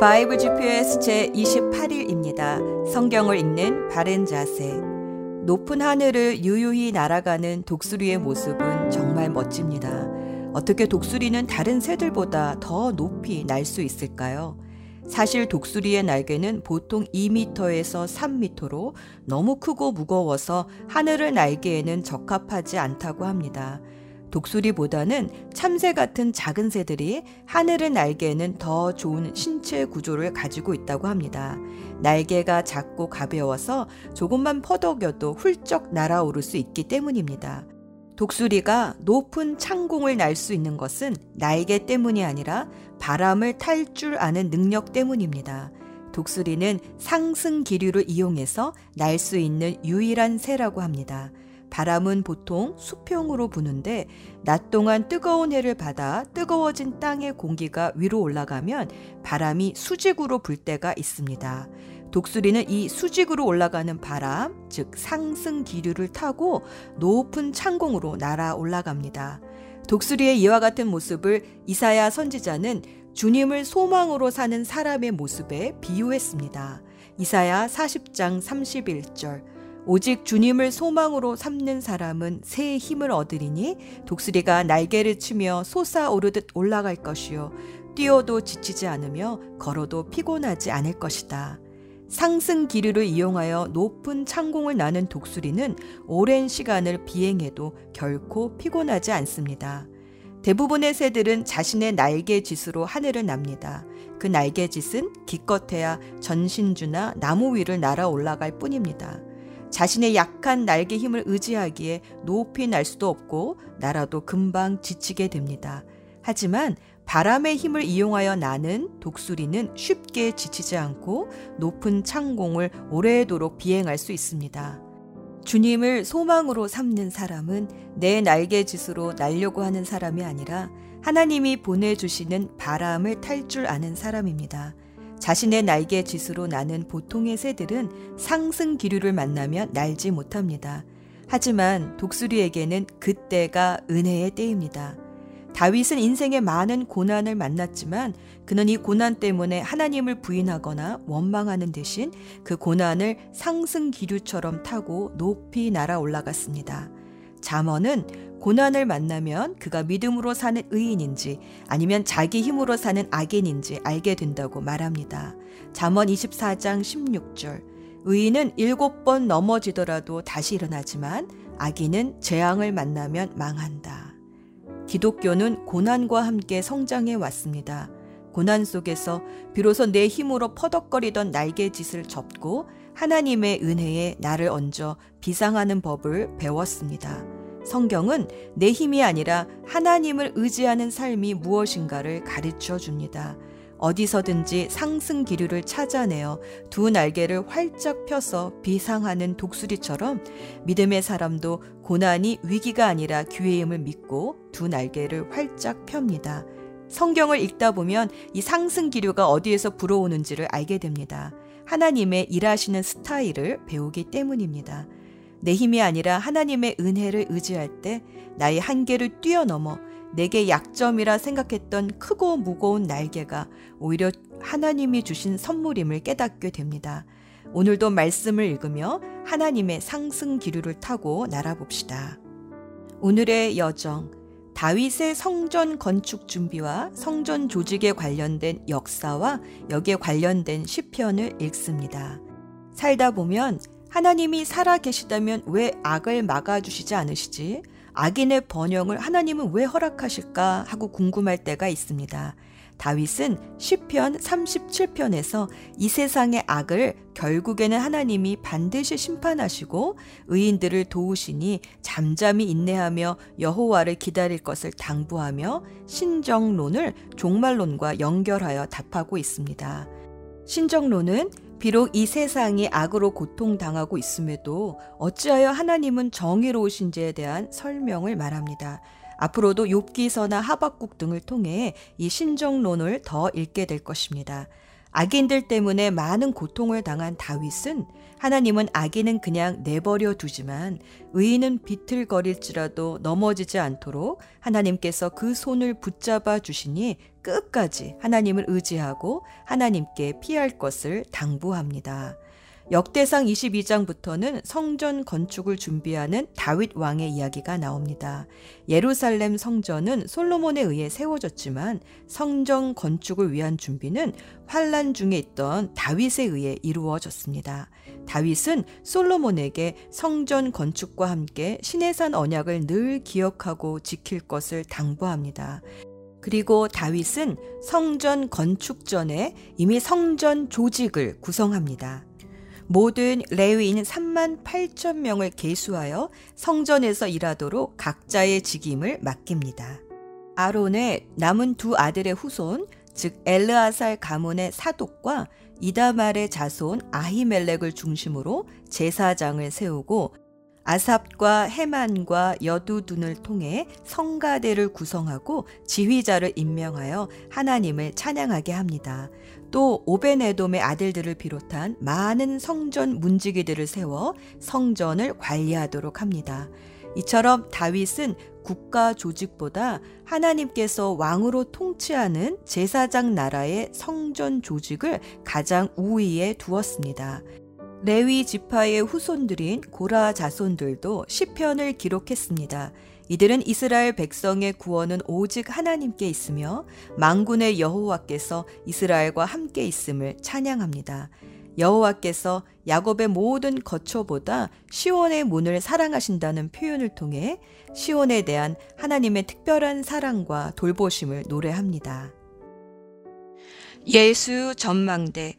바이블 GPS 제 28일입니다. 성경을 읽는 바른 자세. 높은 하늘을 유유히 날아가는 독수리의 모습은 정말 멋집니다. 어떻게 독수리는 다른 새들보다 더 높이 날 수 있을까요? 사실 독수리의 날개는 보통 2m에서 3m로 너무 크고 무거워서 하늘을 날기에는 적합하지 않다고 합니다. 독수리보다는 참새 같은 작은 새들이 하늘을 날개에는 더 좋은 신체 구조를 가지고 있다고 합니다. 날개가 작고 가벼워서 조금만 퍼덕여도 훌쩍 날아오를 수 있기 때문입니다. 독수리가 높은 창공을 날 수 있는 것은 날개 때문이 아니라 바람을 탈 줄 아는 능력 때문입니다. 독수리는 상승 기류를 이용해서 날 수 있는 유일한 새라고 합니다. 바람은 보통 수평으로 부는데 낮 동안 뜨거운 해를 받아 뜨거워진 땅의 공기가 위로 올라가면 바람이 수직으로 불 때가 있습니다. 독수리는 이 수직으로 올라가는 바람, 즉 상승 기류를 타고 높은 창공으로 날아 올라갑니다. 독수리의 이와 같은 모습을 이사야 선지자는 주님을 소망으로 사는 사람의 모습에 비유했습니다. 이사야 40장 31절 오직 주님을 소망으로 삼는 사람은 새 힘을 얻으리니 독수리가 날개를 치며 솟아오르듯 올라갈 것이요 뛰어도 지치지 않으며 걸어도 피곤하지 않을 것이다. 상승 기류를 이용하여 높은 창공을 나는 독수리는 오랜 시간을 비행해도 결코 피곤하지 않습니다. 대부분의 새들은 자신의 날개짓으로 하늘을 납니다. 그 날개짓은 기껏해야 전신주나 나무 위를 날아 올라갈 뿐입니다. 자신의 약한 날개 힘을 의지하기에 높이 날 수도 없고 날아도 금방 지치게 됩니다. 하지만 바람의 힘을 이용하여 나는 독수리는 쉽게 지치지 않고 높은 창공을 오래도록 비행할 수 있습니다. 주님을 소망으로 삼는 사람은 내 날개짓으로 날려고 하는 사람이 아니라 하나님이 보내주시는 바람을 탈 줄 아는 사람입니다. 자신의 날개 짓으로 나는 보통의 새들은 상승 기류를 만나면 날지 못합니다. 하지만 독수리에게는 그때가 은혜의 때입니다. 다윗은 인생에 많은 고난을 만났지만 그는 이 고난 때문에 하나님을 부인하거나 원망하는 대신 그 고난을 상승 기류처럼 타고 높이 날아 올라갔습니다. 잠언은 고난을 만나면 그가 믿음으로 사는 의인인지 아니면 자기 힘으로 사는 악인인지 알게 된다고 말합니다. 잠언 24장 16절. 의인은 일곱 번 넘어지더라도 다시 일어나지만 악인은 재앙을 만나면 망한다. 기독교는 고난과 함께 성장해 왔습니다. 고난 속에서 비로소 내 힘으로 퍼덕거리던 날개짓을 접고 하나님의 은혜에 나를 얹어 비상하는 법을 배웠습니다. 성경은 내 힘이 아니라 하나님을 의지하는 삶이 무엇인가를 가르쳐 줍니다. 어디서든지 상승 기류를 찾아내어 두 날개를 활짝 펴서 비상하는 독수리처럼 믿음의 사람도 고난이 위기가 아니라 기회임을 믿고 두 날개를 활짝 펴니다. 성경을 읽다 보면 이 상승 기류가 어디에서 불어오는지를 알게 됩니다. 하나님의 일하시는 스타일을 배우기 때문입니다. 내 힘이 아니라 하나님의 은혜를 의지할 때 나의 한계를 뛰어넘어 내게 약점이라 생각했던 크고 무거운 날개가 오히려 하나님이 주신 선물임을 깨닫게 됩니다. 오늘도 말씀을 읽으며 하나님의 상승 기류를 타고 날아봅시다. 오늘의 여정. 다윗의 성전 건축 준비와 성전 조직에 관련된 역사와 여기에 관련된 시편을 읽습니다. 살다 보면 하나님이 살아 계시다면 왜 악을 막아주시지 않으시지? 악인의 번영을 하나님은 왜 허락하실까 하고 궁금할 때가 있습니다. 다윗은 시편 37편에서 이 세상의 악을 결국에는 하나님이 반드시 심판하시고 의인들을 도우시니 잠잠히 인내하며 여호와를 기다릴 것을 당부하며 신정론을 종말론과 연결하여 답하고 있습니다. 신정론은 비록 이 세상이 악으로 고통당하고 있음에도 어찌하여 하나님은 정의로우신지에 대한 설명을 말합니다. 앞으로도 욥기서나 하박국 등을 통해 이 신정론을 더 읽게 될 것입니다. 악인들 때문에 많은 고통을 당한 다윗은 하나님은 악인은 그냥 내버려 두지만 의인은 비틀거릴지라도 넘어지지 않도록 하나님께서 그 손을 붙잡아 주시니 끝까지 하나님을 의지하고 하나님께 피할 것을 당부합니다. 역대상 22장부터는 성전 건축을 준비하는 다윗 왕의 이야기가 나옵니다. 예루살렘 성전은 솔로몬에 의해 세워졌지만 성전 건축을 위한 준비는 환란 중에 있던 다윗에 의해 이루어졌습니다. 다윗은 솔로몬에게 성전 건축과 함께 신해산 언약을 늘 기억하고 지킬 것을 당부합니다. 그리고 다윗은 성전 건축 전에 이미 성전 조직을 구성합니다. 모든 레위인 3만 8천 명을 계수하여 성전에서 일하도록 각자의 직임을 맡깁니다. 아론의 남은 두 아들의 후손, 즉 엘르아살 가문의 사독과 이다말의 자손 아히멜렉을 중심으로 제사장을 세우고 아삽과 해만과 여두둔을 통해 성가대를 구성하고 지휘자를 임명하여 하나님을 찬양하게 합니다. 또 오베네돔의 아들들을 비롯한 많은 성전 문지기들을 세워 성전을 관리하도록 합니다. 이처럼 다윗은 국가 조직보다 하나님께서 왕으로 통치하는 제사장 나라의 성전 조직을 가장 우위에 두었습니다. 레위 지파의 후손들인 고라 자손들도 시편을 기록했습니다. 이들은 이스라엘 백성의 구원은 오직 하나님께 있으며 망군의 여호와께서 이스라엘과 함께 있음을 찬양합니다. 여호와께서 야곱의 모든 거처보다 시온의 문을 사랑하신다는 표현을 통해 시온에 대한 하나님의 특별한 사랑과 돌보심을 노래합니다. 예수 전망대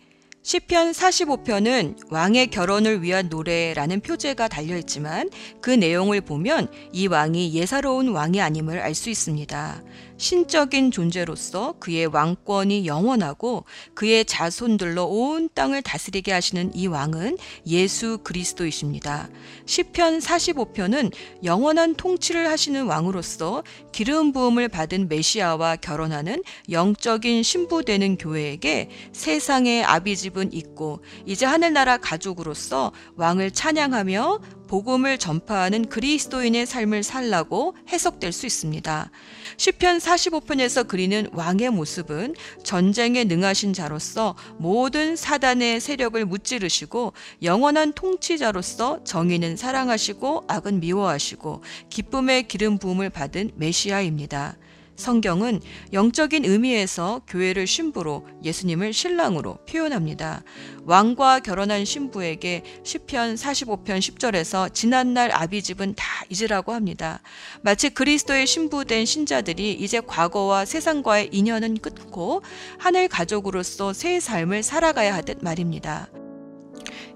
시편 45편은 왕의 결혼을 위한 노래라는 표제가 달려 있지만 그 내용을 보면 이 왕이 예사로운 왕이 아님을 알 수 있습니다. 신적인 존재로서 그의 왕권이 영원하고 그의 자손들로 온 땅을 다스리게 하시는 이 왕은 예수 그리스도이십니다. 시편 45편은 영원한 통치를 하시는 왕으로서 기름 부음을 받은 메시아와 결혼하는 영적인 신부 되는 교회에게 세상의 아비집은 있고 이제 하늘나라 가족으로서 왕을 찬양하며 복음을 전파하는 그리스도인의 삶을 살라고 해석될 수 있습니다. 시편 45편에서 그리는 왕의 모습은 전쟁에 능하신 자로서 모든 사단의 세력을 무찌르시고 영원한 통치자로서 정의는 사랑하시고 악은 미워하시고 기쁨의 기름 부음을 받은 메시아입니다. 성경은 영적인 의미에서 교회를 신부로 예수님을 신랑으로 표현합니다. 왕과 결혼한 신부에게 시편 45편 10절에서 지난날 아비 집은 다 잊으라고 합니다. 마치 그리스도의 신부된 신자들이 이제 과거와 세상과의 인연은 끊고 하늘 가족으로서 새 삶을 살아가야 하듯 말입니다.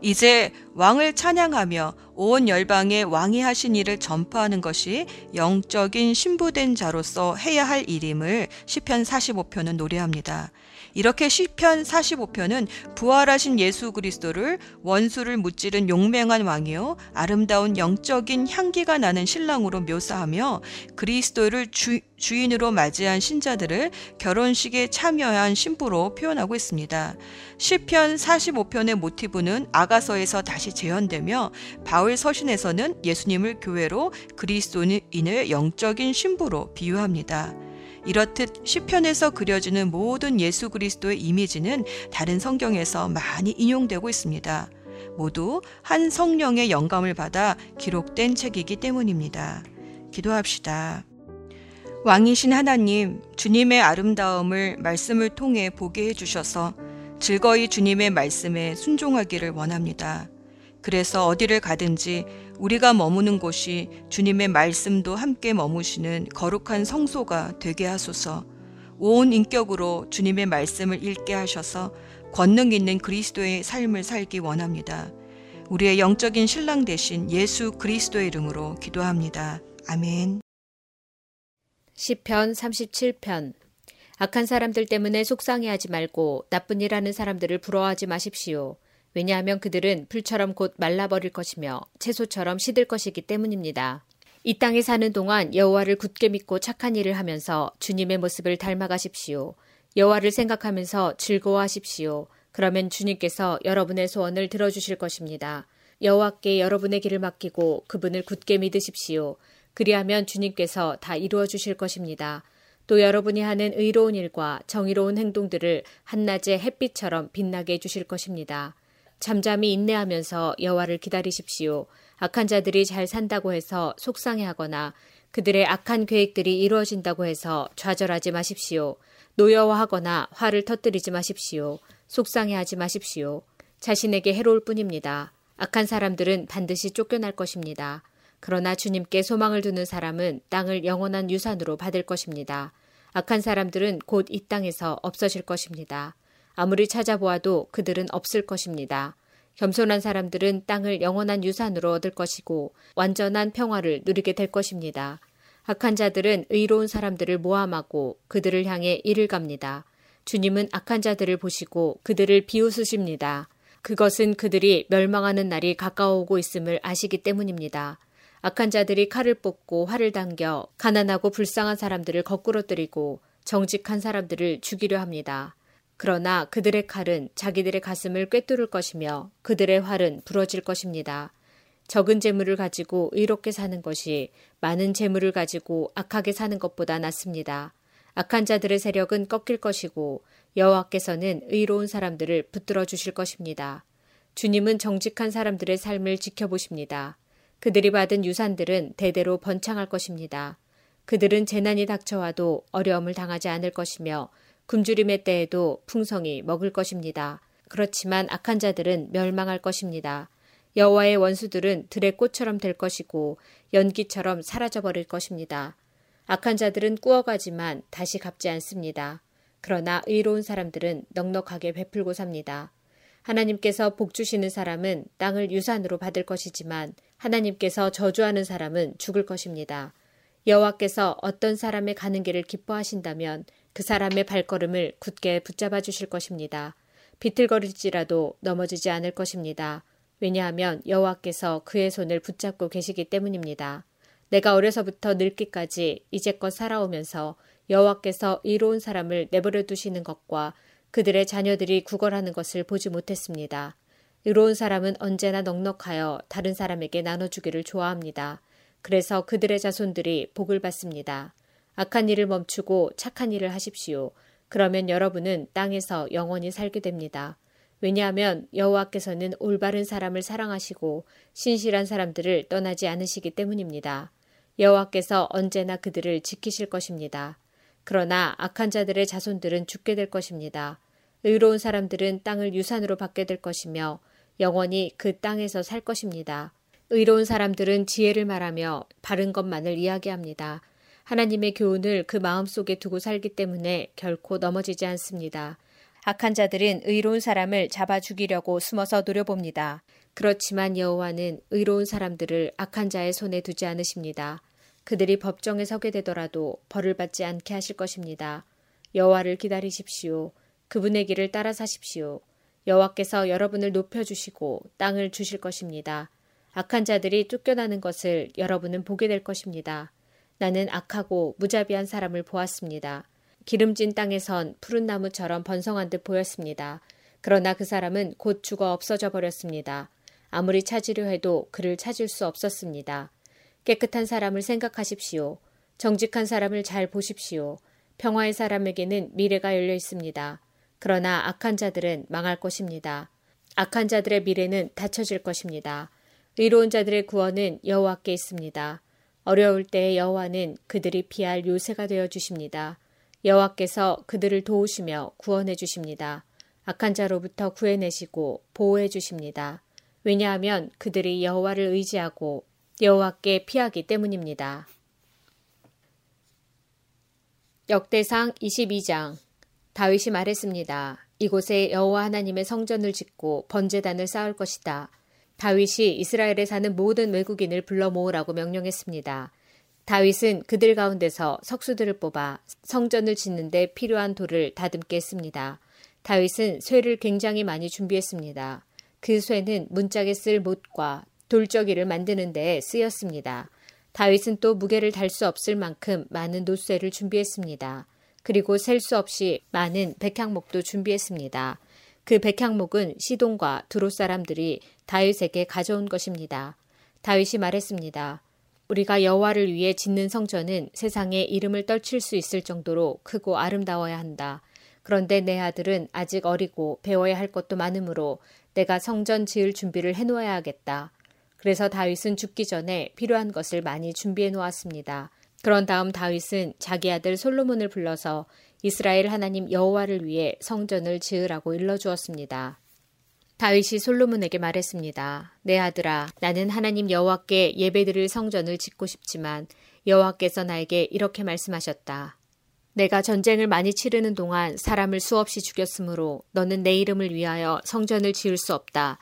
이제 왕을 찬양하며 온 열방에 왕이 하신 일을 전파하는 것이 영적인 신부된 자로서 해야 할 일임을 시편 45편은 노래합니다. 이렇게 시편 45편은 부활하신 예수 그리스도를 원수를 무찌른 용맹한 왕이요 아름다운 영적인 향기가 나는 신랑으로 묘사하며 그리스도를 주, 주인으로 맞이한 신자들을 결혼식에 참여한 신부로 표현하고 있습니다. 시편 45편의 모티브는 아가서에서 다시 재현되며 바울 서신에서는 예수님을 교회로 그리스도인을 영적인 신부로 비유합니다. 이렇듯 시편에서 그려지는 모든 예수 그리스도의 이미지는 다른 성경에서 많이 인용되고 있습니다. 모두 한 성령의 영감을 받아 기록된 책이기 때문입니다. 기도합시다. 왕이신 하나님, 주님의 아름다움을 말씀을 통해 보게 해주셔서 즐거이 주님의 말씀에 순종하기를 원합니다. 그래서 어디를 가든지 우리가 머무는 곳이 주님의 말씀도 함께 머무시는 거룩한 성소가 되게 하소서. 온 인격으로 주님의 말씀을 읽게 하셔서 권능 있는 그리스도의 삶을 살기 원합니다. 우리의 영적인 신랑 대신 예수 그리스도의 이름으로 기도합니다. 아멘. 시편 37편 악한 사람들 때문에 속상해하지 말고 나쁜 일 하는 사람들을 부러워하지 마십시오. 왜냐하면 그들은 풀처럼 곧 말라버릴 것이며 채소처럼 시들 것이기 때문입니다. 이 땅에 사는 동안 여호와를 굳게 믿고 착한 일을 하면서 주님의 모습을 닮아가십시오. 여호와를 생각하면서 즐거워하십시오. 그러면 주님께서 여러분의 소원을 들어주실 것입니다. 여호와께 여러분의 길을 맡기고 그분을 굳게 믿으십시오. 그리하면 주님께서 다 이루어 주실 것입니다. 또 여러분이 하는 의로운 일과 정의로운 행동들을 한낮의 햇빛처럼 빛나게 해주실 것입니다. 잠잠히 인내하면서 여호와를 기다리십시오. 악한 자들이 잘 산다고 해서 속상해하거나 그들의 악한 계획들이 이루어진다고 해서 좌절하지 마십시오. 노여워하거나 화를 터뜨리지 마십시오. 속상해하지 마십시오. 자신에게 해로울 뿐입니다. 악한 사람들은 반드시 쫓겨날 것입니다. 그러나 주님께 소망을 두는 사람은 땅을 영원한 유산으로 받을 것입니다. 악한 사람들은 곧 이 땅에서 없어질 것입니다. 아무리 찾아보아도 그들은 없을 것입니다. 겸손한 사람들은 땅을 영원한 유산으로 얻을 것이고 완전한 평화를 누리게 될 것입니다. 악한 자들은 의로운 사람들을 모함하고 그들을 향해 이를 갑니다. 주님은 악한 자들을 보시고 그들을 비웃으십니다. 그것은 그들이 멸망하는 날이 가까워오고 있음을 아시기 때문입니다. 악한 자들이 칼을 뽑고 활을 당겨 가난하고 불쌍한 사람들을 거꾸로 때리고 정직한 사람들을 죽이려 합니다. 그러나 그들의 칼은 자기들의 가슴을 꿰뚫을 것이며 그들의 활은 부러질 것입니다. 적은 재물을 가지고 의롭게 사는 것이 많은 재물을 가지고 악하게 사는 것보다 낫습니다. 악한 자들의 세력은 꺾일 것이고 여호와께서는 의로운 사람들을 붙들어 주실 것입니다. 주님은 정직한 사람들의 삶을 지켜보십니다. 그들이 받은 유산들은 대대로 번창할 것입니다. 그들은 재난이 닥쳐와도 어려움을 당하지 않을 것이며 굶주림의 때에도 풍성히 먹을 것입니다. 그렇지만 악한 자들은 멸망할 것입니다. 여호와의 원수들은 들의 꽃처럼 될 것이고 연기처럼 사라져 버릴 것입니다. 악한 자들은 꾸어가지만 다시 갚지 않습니다. 그러나 의로운 사람들은 넉넉하게 베풀고 삽니다. 하나님께서 복 주시는 사람은 땅을 유산으로 받을 것이지만 하나님께서 저주하는 사람은 죽을 것입니다. 여호와께서 어떤 사람의 가는 길을 기뻐하신다면 그 사람의 발걸음을 굳게 붙잡아 주실 것입니다. 비틀거릴지라도 넘어지지 않을 것입니다. 왜냐하면 여호와께서 그의 손을 붙잡고 계시기 때문입니다. 내가 어려서부터 늙기까지 이제껏 살아오면서 여호와께서 이로운 사람을 내버려 두시는 것과 그들의 자녀들이 구걸하는 것을 보지 못했습니다. 의로운 사람은 언제나 넉넉하여 다른 사람에게 나눠주기를 좋아합니다. 그래서 그들의 자손들이 복을 받습니다. 악한 일을 멈추고 착한 일을 하십시오. 그러면 여러분은 땅에서 영원히 살게 됩니다. 왜냐하면 여호와께서는 올바른 사람을 사랑하시고 신실한 사람들을 떠나지 않으시기 때문입니다. 여호와께서 언제나 그들을 지키실 것입니다. 그러나 악한 자들의 자손들은 죽게 될 것입니다. 의로운 사람들은 땅을 유산으로 받게 될 것이며 영원히 그 땅에서 살 것입니다. 의로운 사람들은 지혜를 말하며 바른 것만을 이야기합니다. 하나님의 교훈을 그 마음속에 두고 살기 때문에 결코 넘어지지 않습니다. 악한 자들은 의로운 사람을 잡아 죽이려고 숨어서 노려봅니다. 그렇지만 여호와는 의로운 사람들을 악한 자의 손에 두지 않으십니다. 그들이 법정에 서게 되더라도 벌을 받지 않게 하실 것입니다. 여호와를 기다리십시오. 그분의 길을 따라 사십시오. 여호와께서 여러분을 높여 주시고 땅을 주실 것입니다. 악한 자들이 쫓겨나는 것을 여러분은 보게 될 것입니다. 나는 악하고 무자비한 사람을 보았습니다. 기름진 땅에선 푸른 나무처럼 번성한 듯 보였습니다. 그러나 그 사람은 곧 죽어 없어져 버렸습니다. 아무리 찾으려 해도 그를 찾을 수 없었습니다. 깨끗한 사람을 생각하십시오. 정직한 사람을 잘 보십시오. 평화의 사람에게는 미래가 열려 있습니다. 그러나 악한 자들은 망할 것입니다. 악한 자들의 미래는 닫혀질 것입니다. 의로운 자들의 구원은 여호와께 있습니다. 어려울 때 여호와는 그들이 피할 요새가 되어 주십니다. 여호와께서 그들을 도우시며 구원해 주십니다. 악한 자로부터 구해내시고 보호해 주십니다. 왜냐하면 그들이 여호와를 의지하고 여호와께 피하기 때문입니다. 역대상 22장 다윗이 말했습니다. 이곳에 여호와 하나님의 성전을 짓고 번제단을 쌓을 것이다. 다윗이 이스라엘에 사는 모든 외국인을 불러 모으라고 명령했습니다. 다윗은 그들 가운데서 석수들을 뽑아 성전을 짓는데 필요한 돌을 다듬게 했습니다. 다윗은 쇠를 굉장히 많이 준비했습니다. 그 쇠는 문짝에 쓸 못과 돌적이를 만드는 데 쓰였습니다. 다윗은 또 무게를 달 수 없을 만큼 많은 노쇠를 준비했습니다. 그리고 셀 수 없이 많은 백향목도 준비했습니다. 그 백향목은 시돈과 두로 사람들이 다윗에게 가져온 것입니다. 다윗이 말했습니다. 우리가 여호와를 위해 짓는 성전은 세상에 이름을 떨칠 수 있을 정도로 크고 아름다워야 한다. 그런데 내 아들은 아직 어리고 배워야 할 것도 많으므로 내가 성전 지을 준비를 해 놓아야 하겠다. 그래서 다윗은 죽기 전에 필요한 것을 많이 준비해 놓았습니다. 그런 다음 다윗은 자기 아들 솔로몬을 불러서 이스라엘 하나님 여호와를 위해 성전을 지으라고 일러주었습니다. 다윗이 솔로몬에게 말했습니다. 내 아들아, 나는 하나님 여호와께 예배드릴 성전을 짓고 싶지만 여호와께서 나에게 이렇게 말씀하셨다. 내가 전쟁을 많이 치르는 동안 사람을 수없이 죽였으므로 너는 내 이름을 위하여 성전을 지을 수 없다.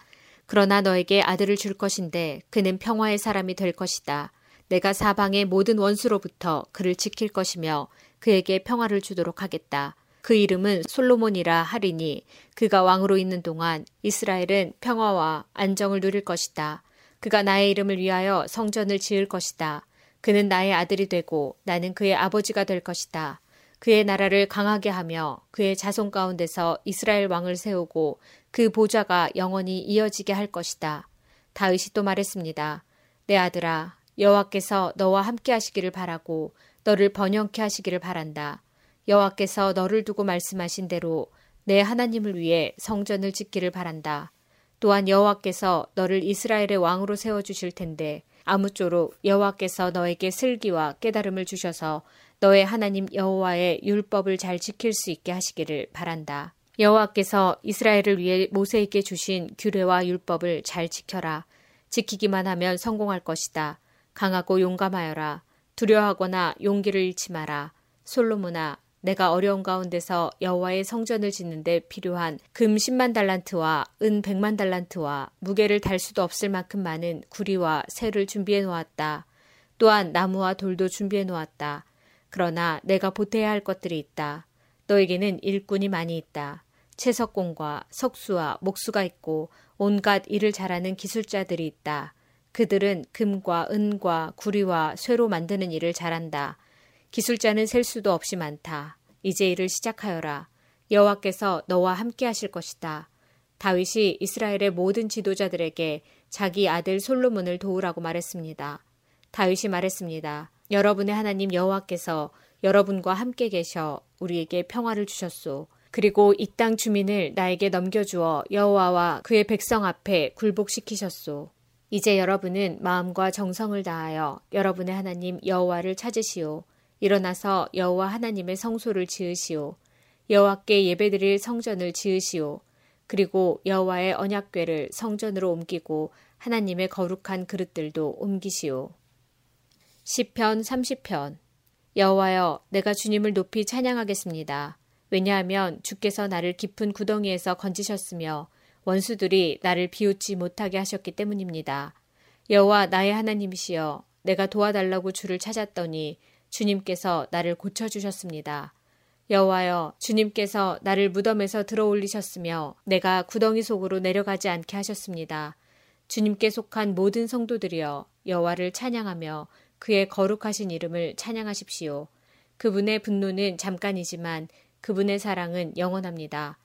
그러나 너에게 아들을 줄 것인데 그는 평화의 사람이 될 것이다. 내가 사방의 모든 원수로부터 그를 지킬 것이며 그에게 평화를 주도록 하겠다. 그 이름은 솔로몬이라 하리니 그가 왕으로 있는 동안 이스라엘은 평화와 안정을 누릴 것이다. 그가 나의 이름을 위하여 성전을 지을 것이다. 그는 나의 아들이 되고 나는 그의 아버지가 될 것이다. 그의 나라를 강하게 하며 그의 자손 가운데서 이스라엘 왕을 세우고 그 보좌가 영원히 이어지게 할 것이다. 다윗이 또 말했습니다. 내 아들아, 여호와께서 너와 함께 하시기를 바라고 너를 번영케 하시기를 바란다. 여호와께서 너를 두고 말씀하신 대로 내 하나님을 위해 성전을 짓기를 바란다. 또한 여호와께서 너를 이스라엘의 왕으로 세워 주실 텐데 아무쪼록 여호와께서 너에게 슬기와 깨달음을 주셔서 너의 하나님 여호와의 율법을 잘 지킬 수 있게 하시기를 바란다. 여호와께서 이스라엘을 위해 모세에게 주신 규례와 율법을 잘 지켜라. 지키기만 하면 성공할 것이다. 강하고 용감하여라. 두려워하거나 용기를 잃지 마라. 솔로몬아, 내가 어려운 가운데서 여호와의 성전을 짓는데 필요한 금 10만 달란트와 은 100만 달란트와 무게를 달 수도 없을 만큼 많은 구리와 새를 준비해 놓았다. 또한 나무와 돌도 준비해 놓았다. 그러나 내가 보태야 할 것들이 있다. 너에게는 일꾼이 많이 있다. 채석공과 석수와 목수가 있고 온갖 일을 잘하는 기술자들이 있다. 그들은 금과 은과 구리와 쇠로 만드는 일을 잘한다. 기술자는 셀 수도 없이 많다. 이제 일을 시작하여라. 여호와께서 너와 함께 하실 것이다. 다윗이 이스라엘의 모든 지도자들에게 자기 아들 솔로몬을 도우라고 말했습니다. 다윗이 말했습니다. 여러분의 하나님 여호와께서 여러분과 함께 계셔 우리에게 평화를 주셨소. 그리고 이 땅 주민을 나에게 넘겨주어 여호와와 그의 백성 앞에 굴복시키셨소. 이제 여러분은 마음과 정성을 다하여 여러분의 하나님 여호와를 찾으시오. 일어나서 여호와 하나님의 성소를 지으시오. 여호와께 예배드릴 성전을 지으시오. 그리고 여호와의 언약궤를 성전으로 옮기고 하나님의 거룩한 그릇들도 옮기시오. 시편 30편 여호와여 내가 주님을 높이 찬양하겠습니다. 왜냐하면 주께서 나를 깊은 구덩이에서 건지셨으며 원수들이 나를 비웃지 못하게 하셨기 때문입니다. 여호와 나의 하나님이시여 내가 도와달라고 주를 찾았더니 주님께서 나를 고쳐 주셨습니다. 여호와여 주님께서 나를 무덤에서 들어 올리셨으며 내가 구덩이 속으로 내려가지 않게 하셨습니다. 주님께 속한 모든 성도들이여 여호와를 찬양하며 그의 거룩하신 이름을 찬양하십시오. 그분의 분노는 잠깐이지만 그분의 사랑은 영원합니다.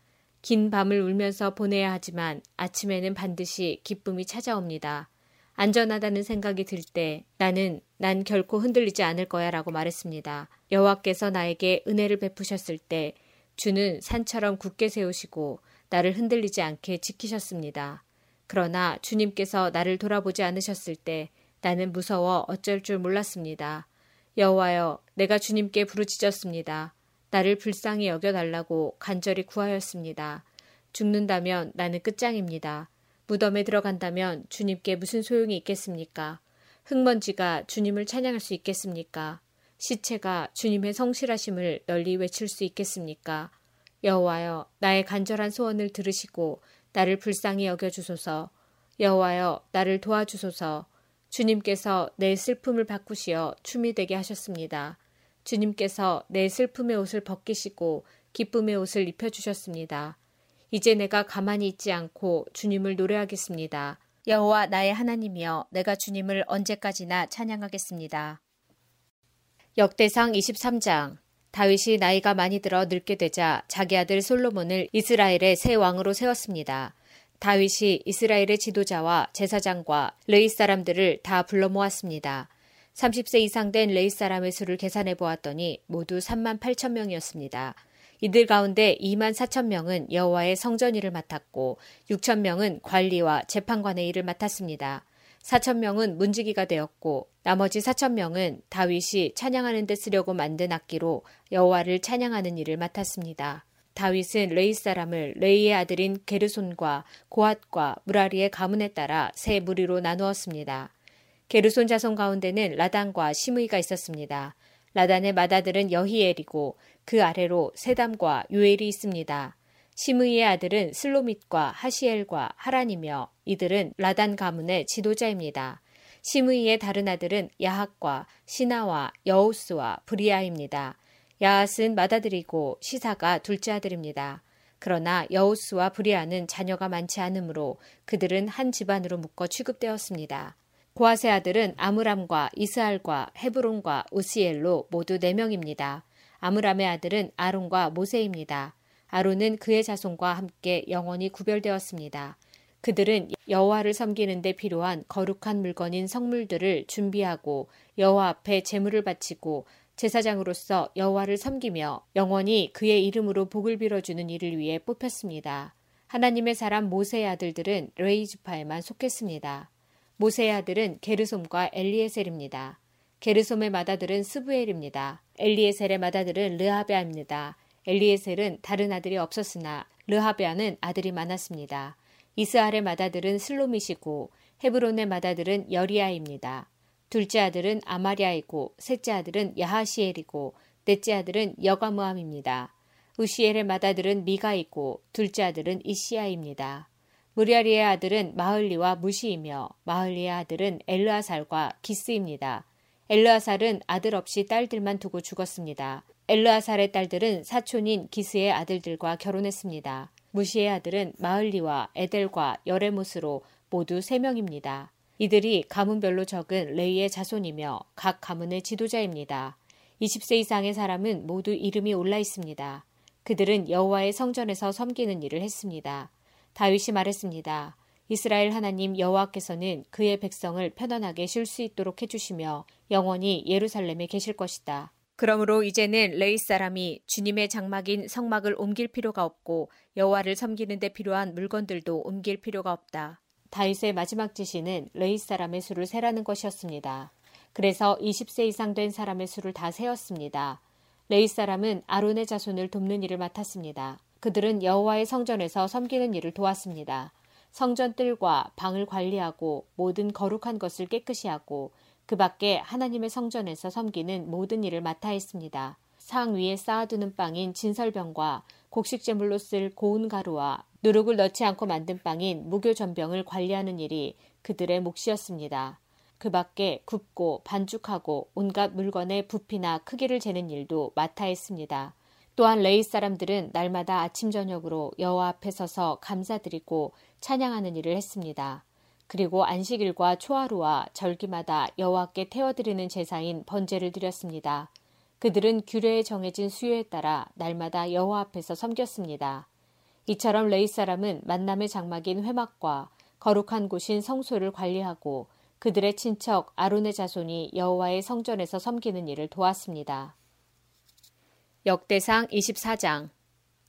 긴 밤을 울면서 보내야 하지만 아침에는 반드시 기쁨이 찾아옵니다. 안전하다는 생각이 들 때 나는 난 결코 흔들리지 않을 거야 라고 말했습니다. 여호와께서 나에게 은혜를 베푸셨을 때 주는 산처럼 굳게 세우시고 나를 흔들리지 않게 지키셨습니다. 그러나 주님께서 나를 돌아보지 않으셨을 때 나는 무서워 어쩔 줄 몰랐습니다. 여호와여, 내가 주님께 부르짖었습니다. 나를 불쌍히 여겨달라고 간절히 구하였습니다. 죽는다면 나는 끝장입니다. 무덤에 들어간다면 주님께 무슨 소용이 있겠습니까? 흙먼지가 주님을 찬양할 수 있겠습니까? 시체가 주님의 성실하심을 널리 외칠 수 있겠습니까? 여호와여, 나의 간절한 소원을 들으시고 나를 불쌍히 여겨 주소서. 여호와여, 나를 도와주소서. 주님께서 내 슬픔을 바꾸시어 춤이 되게 하셨습니다. 주님께서 내 슬픔의 옷을 벗기시고 기쁨의 옷을 입혀주셨습니다. 이제 내가 가만히 있지 않고 주님을 노래하겠습니다. 여호와 나의 하나님이여 내가 주님을 언제까지나 찬양하겠습니다. 역대상 23장 다윗이 나이가 많이 들어 늙게 되자 자기 아들 솔로몬을 이스라엘의 새 왕으로 세웠습니다. 다윗이 이스라엘의 지도자와 제사장과 레이 사람들을 다 불러 모았습니다. 30세 이상 된 레이 사람의 수를 계산해 보았더니 모두 3만 8천 명이었습니다. 이들 가운데 2만 4천 명은 여호와의 성전 일을 맡았고 6천 명은 관리와 재판관의 일을 맡았습니다. 4천 명은 문지기가 되었고 나머지 4천 명은 다윗이 찬양하는 데 쓰려고 만든 악기로 여호와를 찬양하는 일을 맡았습니다. 다윗은 레이 사람을 레이의 아들인 게르손과 고앗과 무라리의 가문에 따라 세 무리로 나누었습니다. 게르손 자손 가운데는 라단과 시므이가 있었습니다. 라단의 맏아들은 여히엘이고 그 아래로 세담과 요엘이 있습니다. 시므이의 아들은 슬로밋과 하시엘과 하란이며 이들은 라단 가문의 지도자입니다. 시므이의 다른 아들은 야학과 시나와 여우스와 브리아입니다. 야앗은 맏아들이고 시사가 둘째 아들입니다. 그러나 여우스와 브리아는 자녀가 많지 않으므로 그들은 한 집안으로 묶어 취급되었습니다. 고아세 아들은 아므람과 이스알과 헤브론과 우시엘로 모두 4명입니다. 아므람의 아들은 아론과 모세입니다. 아론은 그의 자손과 함께 영원히 구별되었습니다. 그들은 여호와를 섬기는 데 필요한 거룩한 물건인 성물들을 준비하고 여호와 앞에 제물을 바치고 제사장으로서 여호와를 섬기며 영원히 그의 이름으로 복을 빌어주는 일을 위해 뽑혔습니다. 하나님의 사람 모세의 아들들은 레이즈파에만 속했습니다. 모세의 아들은 게르솜과 엘리에셀입니다. 게르솜의 맏아들은 스부엘입니다. 엘리에셀의 맏아들은 르하베아입니다. 엘리에셀은 다른 아들이 없었으나 르하베아는 아들이 많았습니다. 이스알의 맏아들은 슬로미시고 헤브론의 맏아들은 여리아입니다. 둘째 아들은 아마리아이고 셋째 아들은 야하시엘이고 넷째 아들은 여가무함입니다. 우시엘의 맏아들은 미가이고 둘째 아들은 이시아입니다. 무리아리의 아들은 마흘리와 무시이며 마흘리의 아들은 엘르아살과 기스입니다. 엘르아살은 아들 없이 딸들만 두고 죽었습니다. 엘르아살의 딸들은 사촌인 기스의 아들들과 결혼했습니다. 무시의 아들은 마흘리와 에델과 여레못으로 모두 3명입니다. 이들이 가문별로 적은 레이의 자손이며 각 가문의 지도자입니다. 20세 이상의 사람은 모두 이름이 올라 있습니다. 그들은 여호와의 성전에서 섬기는 일을 했습니다. 다윗이 말했습니다. 이스라엘 하나님 여호와께서는 그의 백성을 편안하게 쉴 수 있도록 해주시며 영원히 예루살렘에 계실 것이다. 그러므로 이제는 레위 사람이 주님의 장막인 성막을 옮길 필요가 없고 여호와를 섬기는 데 필요한 물건들도 옮길 필요가 없다. 다윗의 마지막 지시는 레위 사람의 수를 세라는 것이었습니다. 그래서 20세 이상 된 사람의 수를 다 세었습니다. 레위 사람은 아론의 자손을 돕는 일을 맡았습니다. 그들은 여호와의 성전에서 섬기는 일을 도왔습니다. 성전 뜰과 방을 관리하고 모든 거룩한 것을 깨끗이 하고 그 밖에 하나님의 성전에서 섬기는 모든 일을 맡아 했습니다. 상 위에 쌓아두는 빵인 진설병과 곡식 제물로 쓸 고운 가루와 누룩을 넣지 않고 만든 빵인 무교 전병을 관리하는 일이 그들의 몫이었습니다. 그 밖에 굽고 반죽하고 온갖 물건의 부피나 크기를 재는 일도 맡아 했습니다. 또한 레이 사람들은 날마다 아침 저녁으로 여호와 앞에 서서 감사드리고 찬양하는 일을 했습니다. 그리고 안식일과 초하루와 절기마다 여호와께 태워드리는 제사인 번제를 드렸습니다. 그들은 규례에 정해진 수요에 따라 날마다 여호와 앞에서 섬겼습니다. 이처럼 레이 사람은 만남의 장막인 회막과 거룩한 곳인 성소를 관리하고 그들의 친척 아론의 자손이 여호와의 성전에서 섬기는 일을 도왔습니다. 역대상 24장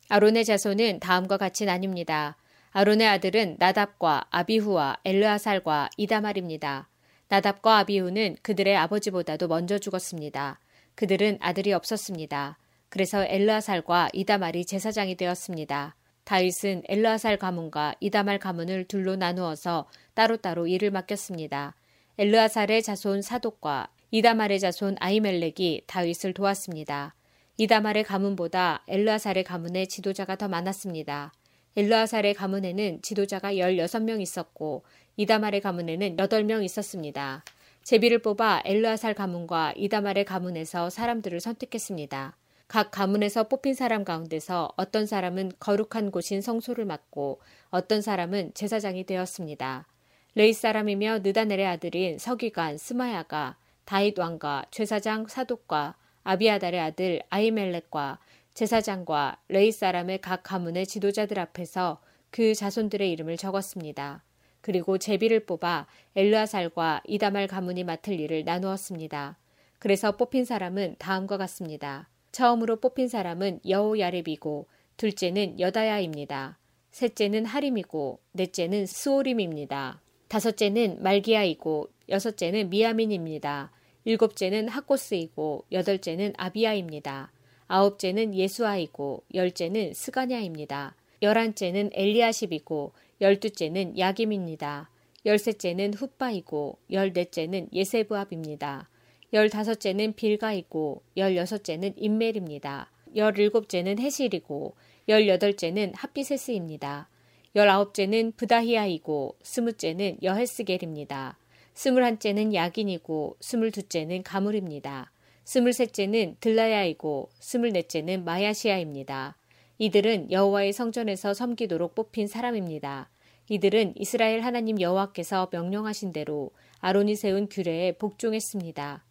아론의 자손은 다음과 같이 나뉩니다. 아론의 아들은 나답과 아비후와 엘르아살과 이다말입니다. 나답과 아비후는 그들의 아버지보다도 먼저 죽었습니다. 그들은 아들이 없었습니다. 그래서 엘르아살과 이다말이 제사장이 되었습니다. 다윗은 엘르아살 가문과 이다말 가문을 둘로 나누어서 따로따로 일을 맡겼습니다. 엘르아살의 자손 사독과 이다말의 자손 아이멜렉이 다윗을 도왔습니다. 이다말의 가문보다 엘르아살의 가문의 지도자가 더 많았습니다. 엘르아살의 가문에는 지도자가 16명 있었고 이다말의 가문에는 8명 있었습니다. 제비를 뽑아 엘르아살 가문과 이다말의 가문에서 사람들을 선택했습니다. 각 가문에서 뽑힌 사람 가운데서 어떤 사람은 거룩한 곳인 성소를 맡고 어떤 사람은 제사장이 되었습니다. 레이 사람이며 느다넬의 아들인 서기관 스마야가 다윗 왕과 제사장 사독과 아비아달의 아들 아이멜렉과 제사장과 레이 사람의 각 가문의 지도자들 앞에서 그 자손들의 이름을 적었습니다. 그리고 제비를 뽑아 엘르아살과 이다말 가문이 맡을 일을 나누었습니다. 그래서 뽑힌 사람은 다음과 같습니다. 처음으로 뽑힌 사람은 여호야렙이고 둘째는 여다야입니다. 셋째는 하림이고 넷째는 스오림입니다. 다섯째는 말기야이고 여섯째는 미야민입니다. 일곱째는 하코스이고 여덟째는 아비야입니다. 아홉째는 예수아이고 열째는 스가냐입니다. 열한째는 엘리아십이고 열두째는 야김입니다. 열셋째는 훗바이고 열넷째는 예세브압입니다. 열다섯째는 빌가이고 열여섯째는 인멜입니다. 열일곱째는 해실이고 열여덟째는 합비세스입니다. 열아홉째는 부다히아이고 스무째는 여헤스겔입니다. 스물한째는 야긴이고 스물두째는 가물입니다. 스물셋째는 들라야이고 스물넷째는 마야시아입니다. 이들은 여호와의 성전에서 섬기도록 뽑힌 사람입니다. 이들은 이스라엘 하나님 여호와께서 명령하신 대로 아론이 세운 규례에 복종했습니다.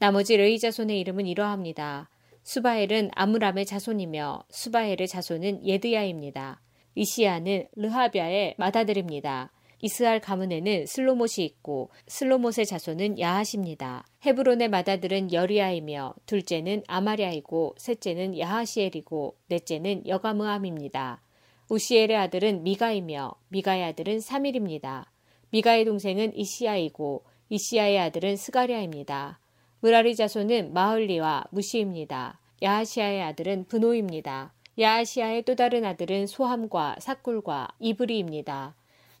나머지 레이 자손의 이름은 이러합니다. 수바엘은 아므람의 자손이며 수바엘의 자손은 예드야입니다. 잇시야는 르하뱌의 맏아들입니다. 이스할 가문에는 슬로못이 있고 슬로못의 자손은 야핫입니다. 헤브론의 맏아들은 여리야이며 둘째는 아마랴이고 셋째는 야하시엘이고 넷째는 여가므암입니다. 웃시엘의 아들은 미가이며 미가의 아들은 사밀입니다. 미가의 동생은 잇시야이고 잇시야의 아들은 스가랴입니다. 므라리 자손은 마흘리와 무시입니다. 야아시야의 아들은 브노입니다. 야아시야의 또 다른 아들은 소함과 삭굴과 이브리입니다.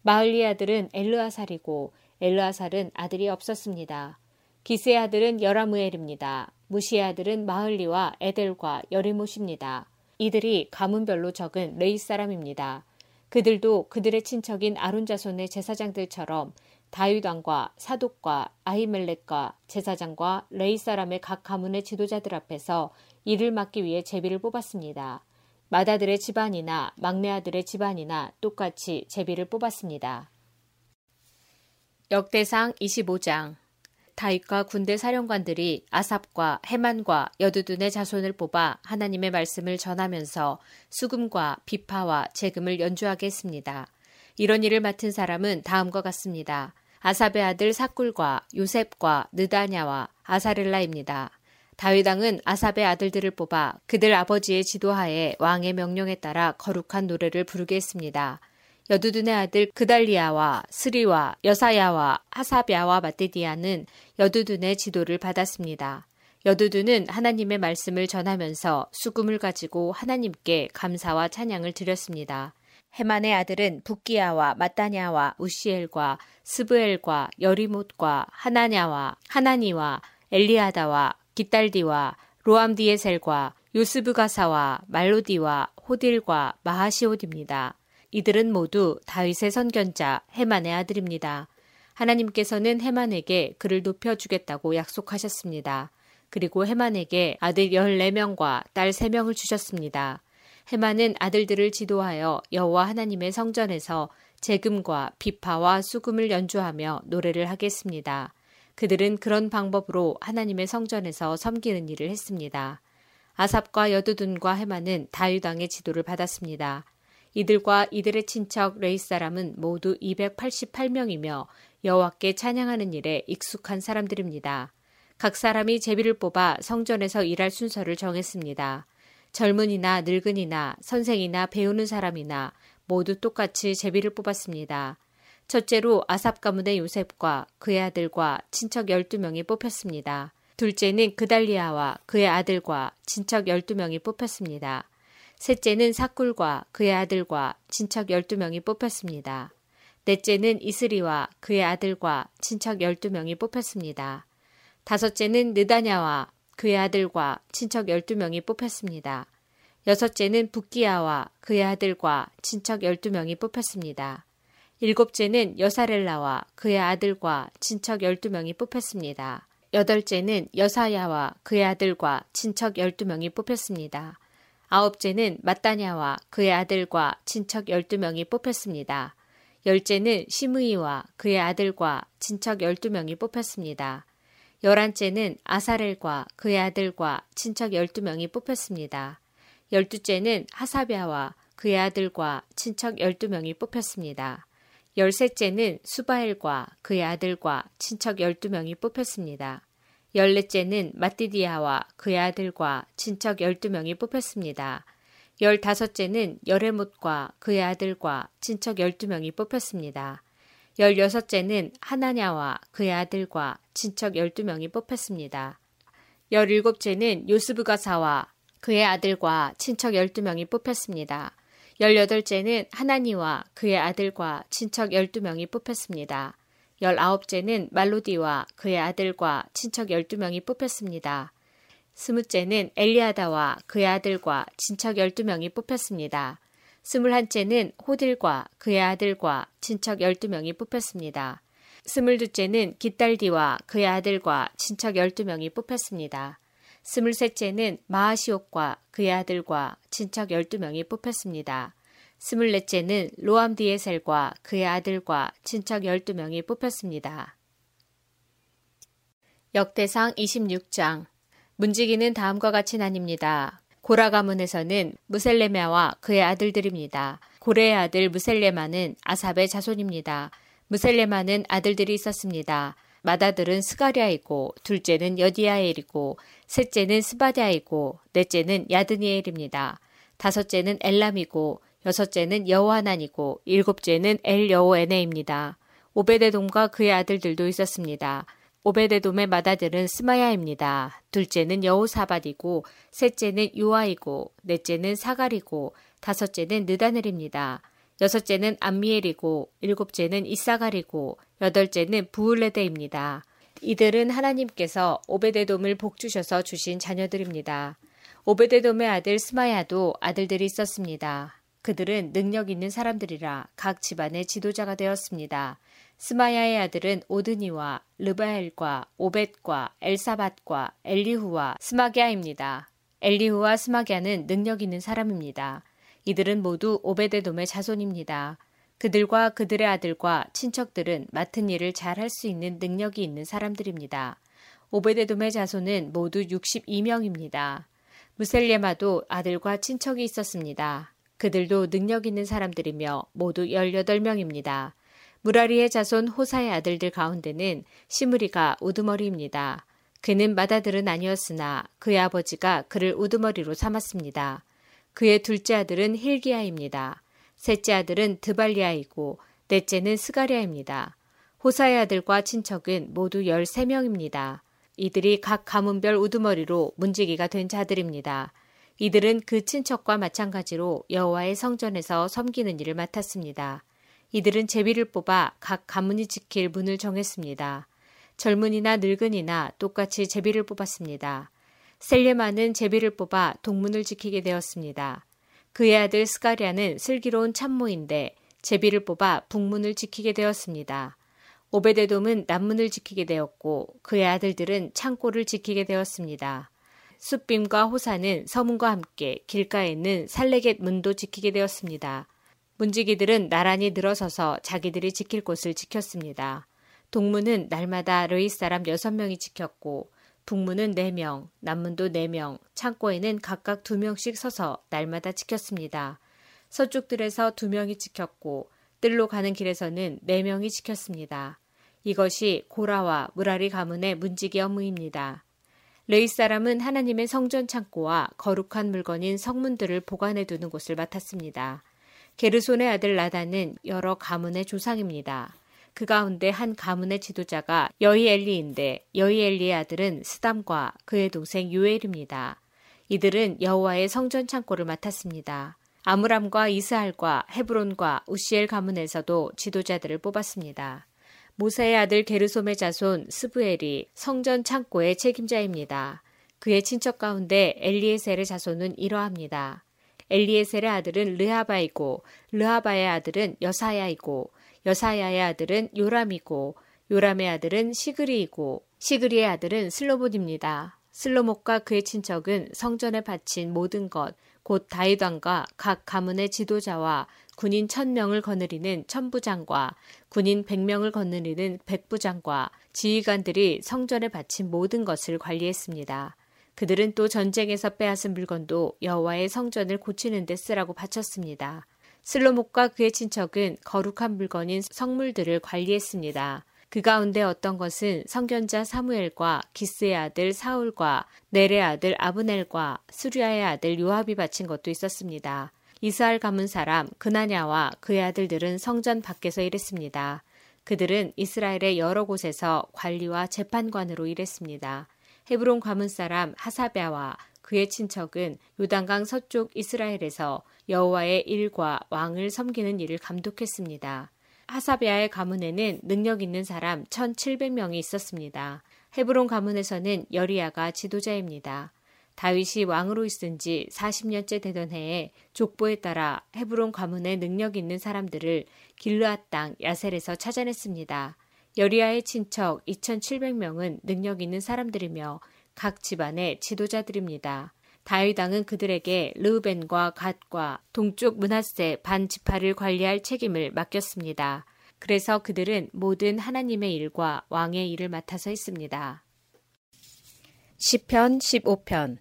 마흘리 아들은 엘르아살이고 엘르아살은 아들이 없었습니다. 기스의 아들은 여라므엘입니다. 무시의 아들은 마흘리와 에델과 여리못입니다. 이들이 가문별로 적은 레위 사람입니다. 그들도 그들의 친척인 아론 자손의 제사장들처럼 다윗 왕과 사독과 아히멜렉과 제사장과 레위 사람의 각 가문의 지도자들 앞에서 일을 맡기 위해 제비를 뽑았습니다. 맏아들의 집안이나 막내 아들의 집안이나 똑같이 제비를 뽑았습니다. 역대상 25장 다윗과 군대 사령관들이 아삽과 해만과 여두둔의 자손을 뽑아 하나님의 말씀을 전하면서 수금과 비파와 재금을 연주하게 했습니다. 이런 일을 맡은 사람은 다음과 같습니다. 아삽의 아들 사꿀과 요셉과 느다냐와 아사렐라입니다. 다윗왕은 아삽의 아들들을 뽑아 그들 아버지의 지도하에 왕의 명령에 따라 거룩한 노래를 부르게 했습니다. 여두둔의 아들 그달리아와 스리와 여사야와 하사비아와 마테디아는 여두둔의 지도를 받았습니다. 여두둔은 하나님의 말씀을 전하면서 수금을 가지고 하나님께 감사와 찬양을 드렸습니다. 헤만의 아들은 북기야와 마따냐와 우시엘과 스브엘과 여리못과 하나냐와 하나니와 엘리아다와 기딸디와 로암디에셀과 요스브가사와 말로디와 호딜과 마하시옷입니다. 이들은 모두 다윗의 선견자 헤만의 아들입니다. 하나님께서는 헤만에게 그를 높여주겠다고 약속하셨습니다. 그리고 헤만에게 아들 14명과 딸 3명을 주셨습니다. 헤만은 아들들을 지도하여 여호와 하나님의 성전에서 재금과 비파와 수금을 연주하며 노래를 하겠습니다. 그들은 그런 방법으로 하나님의 성전에서 섬기는 일을 했습니다. 아삽과 여두둔과 헤만은 다윗왕의 지도를 받았습니다. 이들과 이들의 친척 레이 사람은 모두 288명이며 여호와께 찬양하는 일에 익숙한 사람들입니다. 각 사람이 제비를 뽑아 성전에서 일할 순서를 정했습니다. 젊은이나 늙은이나 선생이나 배우는 사람이나 모두 똑같이 제비를 뽑았습니다. 첫째로 아삽 가문의 요셉과 그의 아들과 친척 12명이 뽑혔습니다. 둘째는 그달리아와 그의 아들과 친척 12명이 뽑혔습니다. 셋째는 사꿀과 그의 아들과 친척 12명이 뽑혔습니다. 넷째는 이스리와 그의 아들과 친척 12명이 뽑혔습니다. 다섯째는 느다냐와 그의 아들과 친척 12명이 뽑혔습니다. 여섯째는 북기야와 그의 아들과 친척 12명이 뽑혔습니다. 일곱째는 여사렐라와 그의 아들과 친척 12명이 뽑혔습니다. 여덟째는 여사야와 그의 아들과 친척 12명이 뽑혔습니다. 아홉째는 마따냐와 그의 아들과 친척 12명이 뽑혔습니다. 열째는 시므이와 그의 아들과 친척 12명이 뽑혔습니다. 열한째는 아사렐과 그의 아들과 친척 12명이 뽑혔습니다. 열두째는 하사비아와 그의 아들과 친척 12명이 뽑혔습니다. 열셋째는 수바엘과 그의 아들과 친척 12명이 뽑혔습니다. 열넷째는 마띠디아와 그의 아들과 친척 12명이 뽑혔습니다. 열다섯째는 여레못과 그의 아들과 친척 12명이 뽑혔습니다. 열여섯째는 하나냐와 그의 아들과 친척 12명이 뽑혔습니다. 열일곱째는 요스부가사와 그의 아들과 친척 12명이 뽑혔습니다. 열여덟째는 하나니와 그의 아들과 친척 12명이 뽑혔습니다. 열아홉째는 말로디와 그의 아들과 친척 12명이 뽑혔습니다. 스무째는 엘리아다와 그의 아들과 친척 12명이 뽑혔습니다. 스물한째는 호딜과 그의 아들과 친척 12명이 뽑혔습니다. 스물두째는 기딸디와 그의 아들과 친척 12명이 뽑혔습니다. 스물셋째는 마하시옥과 그의 아들과 친척 12명이 뽑혔습니다. 스물넷째는 로암디에셀과 그의 아들과 친척 12명이 뽑혔습니다. 역대상 26장 문지기는 다음과 같이 나뉩니다. 고라 가문에서는 무셀레메와 그의 아들들입니다. 고레의 아들 무셀레마는 아삽의 자손입니다. 무셀레마는 아들들이 있었습니다. 맏아들은 스가랴이고 둘째는 여디아엘이고 셋째는 스바댜이고 넷째는 야드니엘입니다. 다섯째는 엘람이고 여섯째는 여호하난이고 일곱째는 엘여호에내입니다. 오벧에돔과 그의 아들들도 있었습니다. 오벧에돔의 맏아들은 스마야입니다. 둘째는 여호사밧이고 셋째는 요아이고 넷째는 사갈이고 다섯째는 느다넬입니다. 여섯째는 암미엘이고 일곱째는 잇사갈이고 여덟째는 브울래대입니다. 이들은 하나님께서 오베데돔을 복주셔서 주신 자녀들입니다. 오베데돔의 아들 스마야도 아들들이 있었습니다. 그들은 능력 있는 사람들이라 각 집안의 지도자가 되었습니다. 스마야의 아들은 오드니와 르바엘과 오벳과 엘사밧과 엘리후와 스마기아입니다. 엘리후와 스마기아는 능력 있는 사람입니다. 이들은 모두 오베데돔의 자손입니다. 그들과 그들의 아들과 친척들은 맡은 일을 잘 할 수 있는 능력이 있는 사람들입니다. 오베데돔의 자손은 모두 62명입니다. 무셀레마도 아들과 친척이 있었습니다. 그들도 능력 있는 사람들이며 모두 18명입니다. 무라리의 자손 호사의 아들들 가운데는 시므리가 우두머리입니다. 그는 맏아들은 아니었으나 그의 아버지가 그를 우두머리로 삼았습니다. 그의 둘째 아들은 힐기야입니다. 셋째 아들은 드발리아이고 넷째는 스가리아입니다. 호사의 아들과 친척은 모두 13명입니다. 이들이 각 가문별 우두머리로 문지기가 된 자들입니다. 이들은 그 친척과 마찬가지로 여호와의 성전에서 섬기는 일을 맡았습니다. 이들은 제비를 뽑아 각 가문이 지킬 문을 정했습니다. 젊은이나 늙은이나 똑같이 제비를 뽑았습니다. 셀레마는 제비를 뽑아 동문을 지키게 되었습니다. 그의 아들 스가리아는 슬기로운 참모인데 제비를 뽑아 북문을 지키게 되었습니다. 오베데돔은 남문을 지키게 되었고 그의 아들들은 창고를 지키게 되었습니다. 숫빔과 호사는 서문과 함께 길가에 있는 살레겟 문도 지키게 되었습니다. 문지기들은 나란히 늘어서서 자기들이 지킬 곳을 지켰습니다. 동문은 날마다 르이 사람 6명이 지켰고 북문은 4명, 남문도 4명, 창고에는 각각 2명씩 서서 날마다 지켰습니다. 서쪽 들에서 2명이 지켰고 뜰로 가는 길에서는 4명이 지켰습니다. 이것이 고라와 무라리 가문의 문지기 업무입니다. 레이 사람은 하나님의 성전 창고와 거룩한 물건인 성문들을 보관해 두는 곳을 맡았습니다. 게르손의 아들 나단은 여러 가문의 조상입니다. 그 가운데 한 가문의 지도자가 여이엘리인데 여이엘리의 아들은 스담과 그의 동생 유엘입니다. 이들은 여호와의 성전 창고를 맡았습니다. 아므람과 이스할과 헤브론과 우시엘 가문에서도 지도자들을 뽑았습니다. 모세의 아들 게르솜의 자손 스브엘이 성전 창고의 책임자입니다. 그의 친척 가운데 엘리에셀의 자손은 이러합니다. 엘리에셀의 아들은 르하바이고 르하바의 아들은 여사야이고 여사야의 아들은 요람이고 요람의 아들은 시그리이고 시그리의 아들은 슬로몬입니다. 슬로목과 그의 친척은 성전에 바친 모든 것, 곧 다이단과 각 가문의 지도자와 군인 1000명을 거느리는 천부장과 군인 100명을 거느리는 백부장과 지휘관들이 성전에 바친 모든 것을 관리했습니다. 그들은 또 전쟁에서 빼앗은 물건도 여호와의 성전을 고치는 데 쓰라고 바쳤습니다. 슬로목과 그의 친척은 거룩한 물건인 성물들을 관리했습니다. 그 가운데 어떤 것은 성견자 사무엘과 기스의 아들 사울과 넬의 아들 아브넬과 수리아의 아들 요압이 바친 것도 있었습니다. 이스라엘 가문 사람 그나냐와 그의 아들들은 성전 밖에서 일했습니다. 그들은 이스라엘의 여러 곳에서 관리와 재판관으로 일했습니다. 헤브론 가문 사람 하사베와 그의 친척은 요단강 서쪽 이스라엘에서 여호와의 일과 왕을 섬기는 일을 감독했습니다. 하사비아의 가문에는 능력 있는 사람 1,700명이 있었습니다. 헤브론 가문에서는 여리야가 지도자입니다. 다윗이 왕으로 있은 지 40년째 되던 해에 족보에 따라 헤브론 가문에 능력 있는 사람들을 길르앗 땅 야셀에서 찾아냈습니다. 여리야의 친척 2,700명은 능력 있는 사람들이며 각 집안의 지도자들입니다. 다윗당은 그들에게 르우벤과 갓과 동쪽 문하세 반 지파를 관리할 책임을 맡겼습니다. 그래서 그들은 모든 하나님의 일과 왕의 일을 맡아서 했습니다. 시편 15편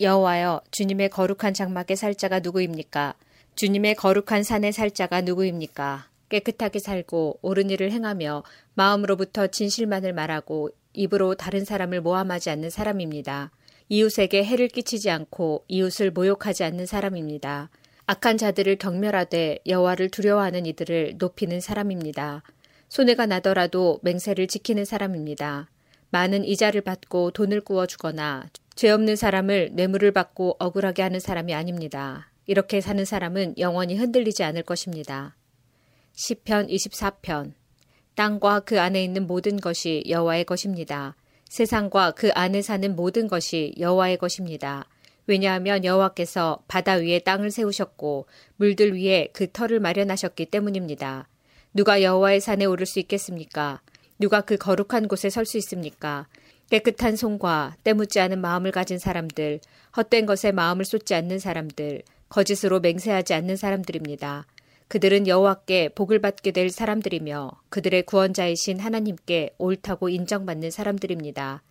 여호와여 주님의 거룩한 장막의 살자가 누구입니까? 주님의 거룩한 산의 살자가 누구입니까? 깨끗하게 살고 옳은 일을 행하며 마음으로부터 진실만을 말하고 입으로 다른 사람을 모함하지 않는 사람입니다. 이웃에게 해를 끼치지 않고 이웃을 모욕하지 않는 사람입니다. 악한 자들을 경멸하되 여호와를 두려워하는 이들을 높이는 사람입니다. 손해가 나더라도 맹세를 지키는 사람입니다. 많은 이자를 받고 돈을 꾸어 주거나 죄 없는 사람을 뇌물을 받고 억울하게 하는 사람이 아닙니다. 이렇게 사는 사람은 영원히 흔들리지 않을 것입니다. 시편 24편 땅과 그 안에 있는 모든 것이 여호와의 것입니다. 세상과 그 안에 사는 모든 것이 여호와의 것입니다. 왜냐하면 여호와께서 바다 위에 땅을 세우셨고 물들 위에 그 터를 마련하셨기 때문입니다. 누가 여호와의 산에 오를 수 있겠습니까? 누가 그 거룩한 곳에 설 수 있습니까? 깨끗한 손과 때묻지 않은 마음을 가진 사람들, 헛된 것에 마음을 쏟지 않는 사람들, 거짓으로 맹세하지 않는 사람들입니다. 그들은 여호와께 복을 받게 될 사람들이며 그들의 구원자이신 하나님께 옳다고 인정받는 사람들입니다.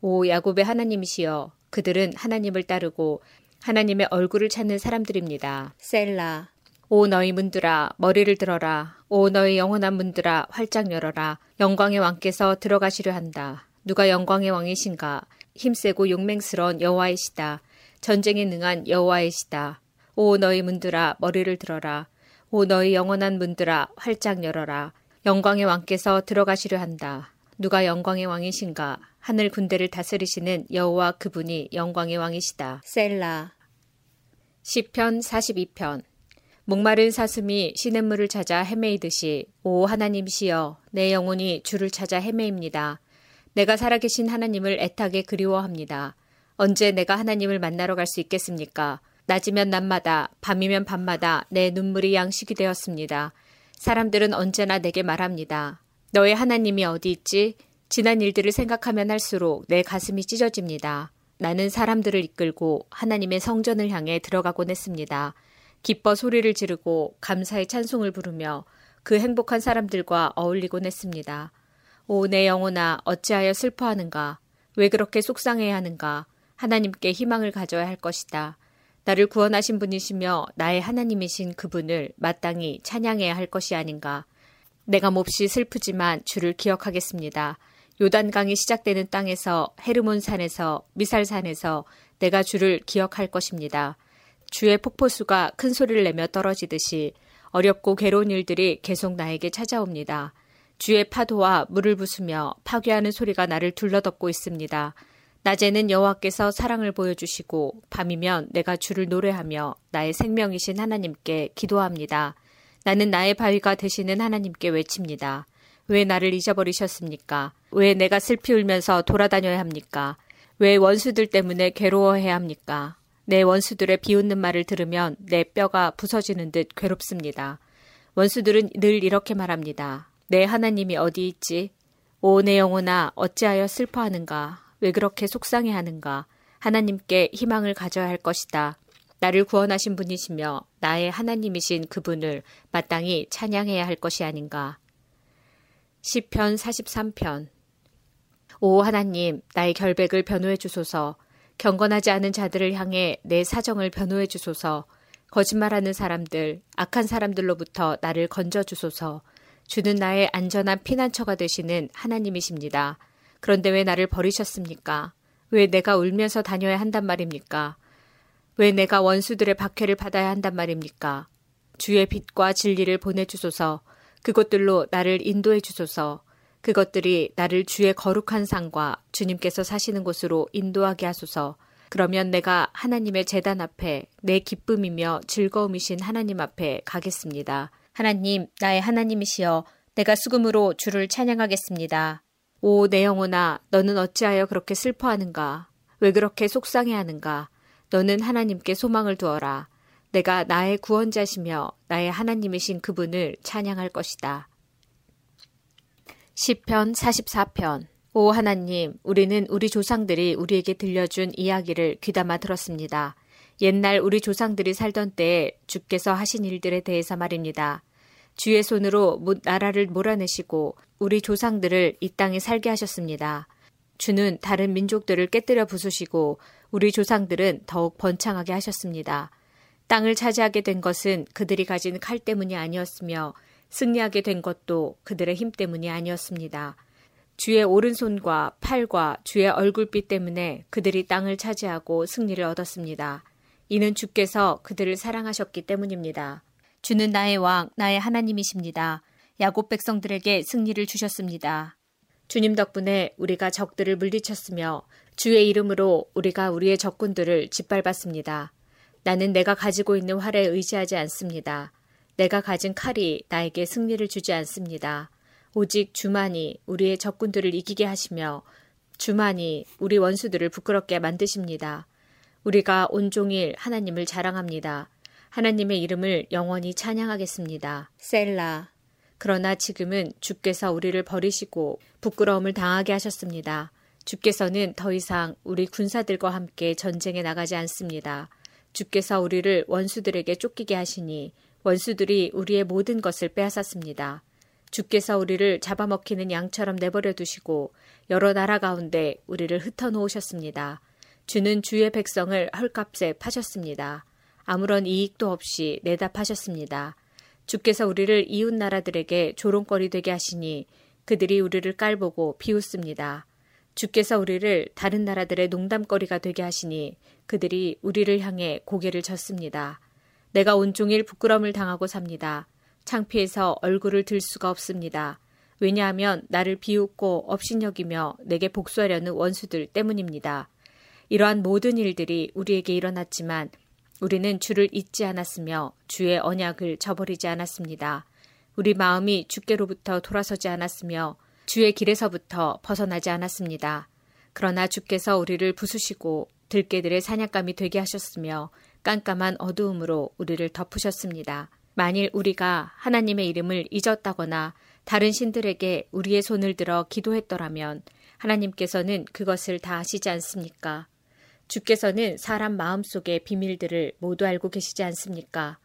오 야곱의 하나님이시여 그들은 하나님을 따르고 하나님의 얼굴을 찾는 사람들입니다. 셀라 오 너희 문들아 머리를 들어라 오 너희 영원한 문들아 활짝 열어라 영광의 왕께서 들어가시려 한다. 누가 영광의 왕이신가 힘세고 용맹스러운 여호와이시다. 전쟁에 능한 여호와이시다. 오 너희 문들아 머리를 들어라 오 너희 영원한 문들아 활짝 열어라. 영광의 왕께서 들어가시려 한다. 누가 영광의 왕이신가? 하늘 군대를 다스리시는 여호와 그분이 영광의 왕이시다. 셀라. 시편 42편. 목마른 사슴이 시냇물을 찾아 헤매이듯이 오 하나님시여 내 영혼이 주를 찾아 헤매입니다. 내가 살아계신 하나님을 애타게 그리워합니다. 언제 내가 하나님을 만나러 갈 수 있겠습니까? 낮이면 낮마다, 밤이면 밤마다 내 눈물이 양식이 되었습니다. 사람들은 언제나 내게 말합니다. 너의 하나님이 어디 있지? 지난 일들을 생각하면 할수록 내 가슴이 찢어집니다. 나는 사람들을 이끌고 하나님의 성전을 향해 들어가곤 했습니다. 기뻐 소리를 지르고 감사의 찬송을 부르며 그 행복한 사람들과 어울리곤 했습니다. 오, 내 영혼아, 어찌하여 슬퍼하는가? 왜 그렇게 속상해야 하는가? 하나님께 희망을 가져야 할 것이다. 나를 구원하신 분이시며 나의 하나님이신 그분을 마땅히 찬양해야 할 것이 아닌가. 내가 몹시 슬프지만 주를 기억하겠습니다. 요단강이 시작되는 땅에서 헤르몬 산에서 미살산에서 내가 주를 기억할 것입니다. 주의 폭포수가 큰 소리를 내며 떨어지듯이 어렵고 괴로운 일들이 계속 나에게 찾아옵니다. 주의 파도와 물을 부수며 파괴하는 소리가 나를 둘러덮고 있습니다. 낮에는 여호와께서 사랑을 보여주시고 밤이면 내가 주를 노래하며 나의 생명이신 하나님께 기도합니다. 나는 나의 바위가 되시는 하나님께 외칩니다. 왜 나를 잊어버리셨습니까? 왜 내가 슬피 울면서 돌아다녀야 합니까? 왜 원수들 때문에 괴로워해야 합니까? 내 원수들의 비웃는 말을 들으면 내 뼈가 부서지는 듯 괴롭습니다. 원수들은 늘 이렇게 말합니다. 내 하나님이 어디 있지? 오, 내 영혼아, 어찌하여 슬퍼하는가? 왜 그렇게 속상해 하는가? 하나님께 희망을 가져야 할 것이다. 나를 구원하신 분이시며 나의 하나님이신 그분을 마땅히 찬양해야 할 것이 아닌가. 시편 43편 오 하나님 나의 결백을 변호해 주소서 경건하지 않은 자들을 향해 내 사정을 변호해 주소서 거짓말하는 사람들 악한 사람들로부터 나를 건져 주소서 주는 나의 안전한 피난처가 되시는 하나님이십니다. 그런데 왜 나를 버리셨습니까? 왜 내가 울면서 다녀야 한단 말입니까? 왜 내가 원수들의 박해를 받아야 한단 말입니까? 주의 빛과 진리를 보내주소서, 그것들로 나를 인도해 주소서, 그것들이 나를 주의 거룩한 상과 주님께서 사시는 곳으로 인도하게 하소서, 그러면 내가 하나님의 재단 앞에 내 기쁨이며 즐거움이신 하나님 앞에 가겠습니다. 하나님, 나의 하나님이시여, 내가 수금으로 주를 찬양하겠습니다. 오, 내 영혼아, 너는 어찌하여 그렇게 슬퍼하는가? 왜 그렇게 속상해 하는가? 너는 하나님께 소망을 두어라. 내가 나의 구원자시며 나의 하나님이신 그분을 찬양할 것이다. 시편 44편 오 하나님, 우리는 우리 조상들이 우리에게 들려준 이야기를 귀담아 들었습니다. 옛날 우리 조상들이 살던 때에 주께서 하신 일들에 대해서 말입니다. 주의 손으로 나라를 몰아내시고 우리 조상들을 이 땅에 살게 하셨습니다. 주는 다른 민족들을 깨뜨려 부수시고 우리 조상들은 더욱 번창하게 하셨습니다. 땅을 차지하게 된 것은 그들이 가진 칼 때문이 아니었으며 승리하게 된 것도 그들의 힘 때문이 아니었습니다. 주의 오른손과 팔과 주의 얼굴빛 때문에 그들이 땅을 차지하고 승리를 얻었습니다. 이는 주께서 그들을 사랑하셨기 때문입니다. 주는 나의 왕, 나의 하나님이십니다. 야곱 백성들에게 승리를 주셨습니다. 주님 덕분에 우리가 적들을 물리쳤으며 주의 이름으로 우리가 우리의 적군들을 짓밟았습니다. 나는 내가 가지고 있는 활에 의지하지 않습니다. 내가 가진 칼이 나에게 승리를 주지 않습니다. 오직 주만이 우리의 적군들을 이기게 하시며 주만이 우리 원수들을 부끄럽게 만드십니다. 우리가 온종일 하나님을 자랑합니다. 하나님의 이름을 영원히 찬양하겠습니다. 셀라. 그러나 지금은 주께서 우리를 버리시고 부끄러움을 당하게 하셨습니다. 주께서는 더 이상 우리 군사들과 함께 전쟁에 나가지 않습니다. 주께서 우리를 원수들에게 쫓기게 하시니 원수들이 우리의 모든 것을 빼앗았습니다. 주께서 우리를 잡아먹히는 양처럼 내버려 두시고 여러 나라 가운데 우리를 흩어 놓으셨습니다. 주는 주의 백성을 헐값에 파셨습니다. 아무런 이익도 없이 내다 파셨습니다. 주께서 우리를 이웃 나라들에게 조롱거리 되게 하시니 그들이 우리를 깔보고 비웃습니다. 주께서 우리를 다른 나라들의 농담거리가 되게 하시니 그들이 우리를 향해 고개를 젓습니다. 내가 온종일 부끄럼을 당하고 삽니다. 창피해서 얼굴을 들 수가 없습니다. 왜냐하면 나를 비웃고 업신여기며 내게 복수하려는 원수들 때문입니다. 이러한 모든 일들이 우리에게 일어났지만 우리는 주를 잊지 않았으며 주의 언약을 저버리지 않았습니다. 우리 마음이 주께로부터 돌아서지 않았으며 주의 길에서부터 벗어나지 않았습니다. 그러나 주께서 우리를 부수시고 들깨들의 사냥감이 되게 하셨으며 깜깜한 어두움으로 우리를 덮으셨습니다. 만일 우리가 하나님의 이름을 잊었다거나 다른 신들에게 우리의 손을 들어 기도했더라면 하나님께서는 그것을 다 아시지 않습니까? 주께서는 사람 마음속의 비밀들을 모두 알고 계시지 않습니까?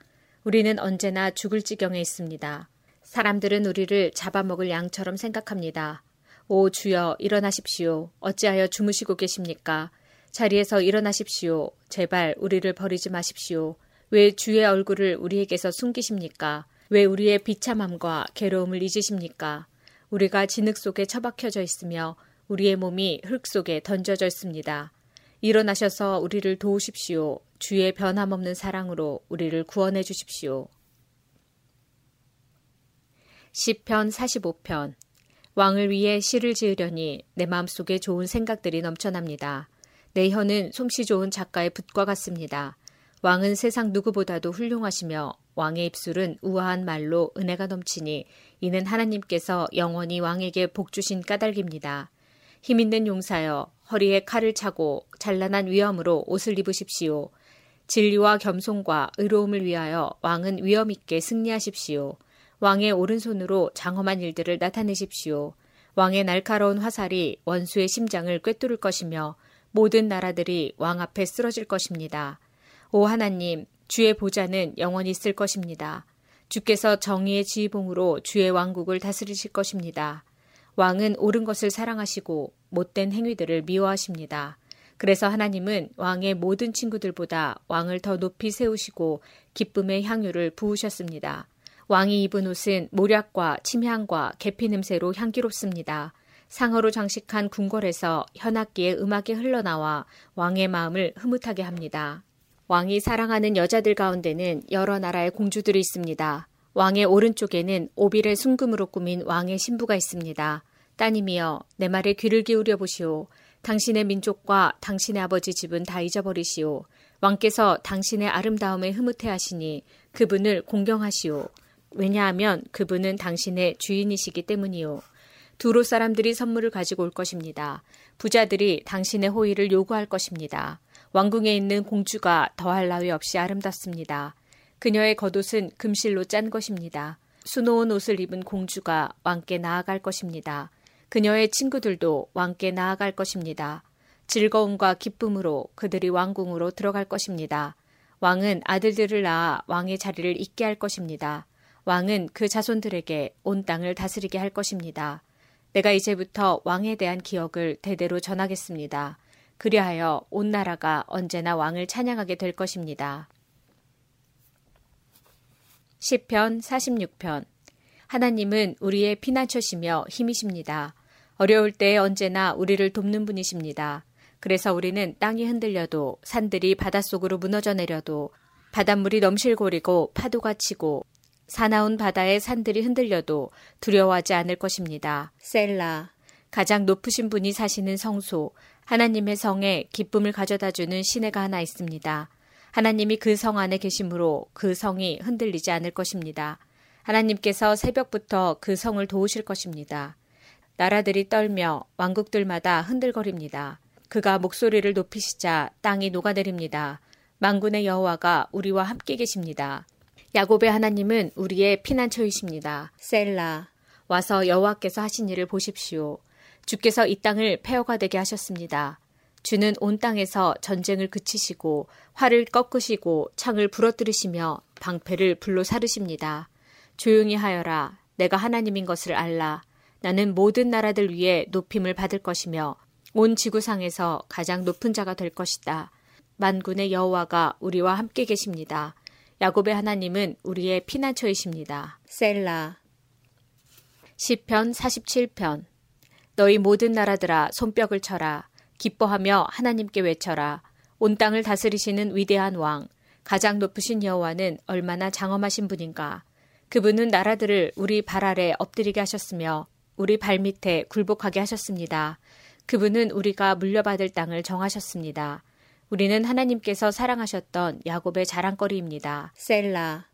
우리는 언제나 죽을 지경에 있습니다. 사람들은 우리를 잡아먹을 양처럼 생각합니다. 오 주여 일어나십시오. 어찌하여 주무시고 계십니까? 자리에서 일어나십시오. 제발 우리를 버리지 마십시오. 왜 주의 얼굴을 우리에게서 숨기십니까? 왜 우리의 비참함과 괴로움을 잊으십니까? 우리가 진흙 속에 처박혀져 있으며 우리의 몸이 흙 속에 던져져 있습니다. 일어나셔서 우리를 도우십시오. 주의 변함없는 사랑으로 우리를 구원해 주십시오. 시편 45편 왕을 위해 시를 지으려니 내 마음속에 좋은 생각들이 넘쳐납니다. 내 혀는 솜씨 좋은 작가의 붓과 같습니다. 왕은 세상 누구보다도 훌륭하시며 왕의 입술은 우아한 말로 은혜가 넘치니 이는 하나님께서 영원히 왕에게 복 주신 까닭입니다. 힘 있는 용사여 허리에 칼을 차고 찬란한 위엄으로 옷을 입으십시오. 진리와 겸손과 의로움을 위하여 왕은 위엄 있게 승리하십시오. 왕의 오른손으로 장엄한 일들을 나타내십시오. 왕의 날카로운 화살이 원수의 심장을 꿰뚫을 것이며 모든 나라들이 왕 앞에 쓰러질 것입니다. 오 하나님, 주의 보좌는 영원히 있을 것입니다. 주께서 정의의 지휘봉으로 주의 왕국을 다스리실 것입니다. 왕은 옳은 것을 사랑하시고 못된 행위들을 미워하십니다. 그래서 하나님은 왕의 모든 친구들보다 왕을 더 높이 세우시고 기쁨의 향유를 부으셨습니다. 왕이 입은 옷은 모략과 침향과 계피 냄새로 향기롭습니다. 상어로 장식한 궁궐에서 현악기의 음악이 흘러나와 왕의 마음을 흐뭇하게 합니다. 왕이 사랑하는 여자들 가운데는 여러 나라의 공주들이 있습니다. 왕의 오른쪽에는 오빌의 순금으로 꾸민 왕의 신부가 있습니다. 따님이여, 내 말에 귀를 기울여 보시오. 당신의 민족과 당신의 아버지 집은 다 잊어버리시오. 왕께서 당신의 아름다움에 흐뭇해 하시니 그분을 공경하시오. 왜냐하면 그분은 당신의 주인이시기 때문이요. 두로 사람들이 선물을 가지고 올 것입니다. 부자들이 당신의 호의를 요구할 것입니다. 왕궁에 있는 공주가 더할 나위 없이 아름답습니다. 그녀의 겉옷은 금실로 짠 것입니다. 수놓은 옷을 입은 공주가 왕께 나아갈 것입니다. 그녀의 친구들도 왕께 나아갈 것입니다. 즐거움과 기쁨으로 그들이 왕궁으로 들어갈 것입니다. 왕은 아들들을 낳아 왕의 자리를 잇게 할 것입니다. 왕은 그 자손들에게 온 땅을 다스리게 할 것입니다. 내가 이제부터 왕에 대한 기억을 대대로 전하겠습니다. 그리하여 온 나라가 언제나 왕을 찬양하게 될 것입니다. 10편 46편 하나님은 우리의 피난처시며 힘이십니다. 어려울 때 언제나 우리를 돕는 분이십니다. 그래서 우리는 땅이 흔들려도 산들이 바닷속으로 무너져 내려도 바닷물이 넘실거리고 파도가 치고 사나운 바다의 산들이 흔들려도 두려워하지 않을 것입니다. 셀라. 가장 높으신 분이 사시는 성소, 하나님의 성에 기쁨을 가져다 주는 시내가 하나 있습니다. 하나님이 그 성 안에 계심으로 그 성이 흔들리지 않을 것입니다. 하나님께서 새벽부터 그 성을 도우실 것입니다. 나라들이 떨며 왕국들마다 흔들거립니다. 그가 목소리를 높이시자 땅이 녹아내립니다. 망군의 여호와가 우리와 함께 계십니다. 야곱의 하나님은 우리의 피난처이십니다. 셀라. 와서 여호와께서 하신 일을 보십시오. 주께서 이 땅을 폐허가 되게 하셨습니다. 주는 온 땅에서 전쟁을 그치시고 활을 꺾으시고 창을 부러뜨리시며 방패를 불로 사르십니다. 조용히 하여라. 내가 하나님인 것을 알라. 나는 모든 나라들 위해 높임을 받을 것이며 온 지구상에서 가장 높은 자가 될 것이다. 만군의 여호와가 우리와 함께 계십니다. 야곱의 하나님은 우리의 피난처이십니다. 셀라. 시편 47편 너희 모든 나라들아 손뼉을 쳐라 기뻐하며 하나님께 외쳐라 온 땅을 다스리시는 위대한 왕 가장 높으신 여호와는 얼마나 장엄하신 분인가 그분은 나라들을 우리 발 아래 엎드리게 하셨으며 우리 발 밑에 굴복하게 하셨습니다. 그분은 우리가 물려받을 땅을 정하셨습니다. 우리는 하나님께서 사랑하셨던 야곱의 자랑거리입니다. 셀라.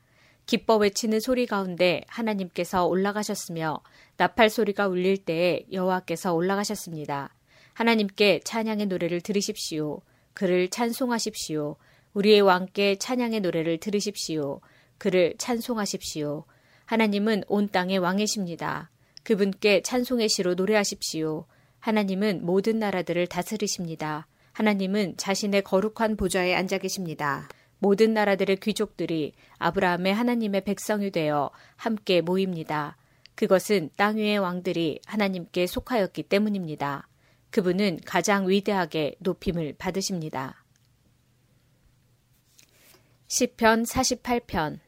기뻐 외치는 소리 가운데 하나님께서 올라가셨으며 나팔 소리가 울릴 때에 여호와께서 올라가셨습니다. 하나님께 찬양의 노래를 들으십시오. 그를 찬송하십시오. 우리의 왕께 찬양의 노래를 들으십시오. 그를 찬송하십시오. 하나님은 온 땅의 왕이십니다. 그분께 찬송의 시로 노래하십시오. 하나님은 모든 나라들을 다스리십니다. 하나님은 자신의 거룩한 보좌에 앉아 계십니다. 모든 나라들의 귀족들이 아브라함의 하나님의 백성이 되어 함께 모입니다. 그것은 땅 위의 왕들이 하나님께 속하였기 때문입니다. 그분은 가장 위대하게 높임을 받으십니다. 10편 48편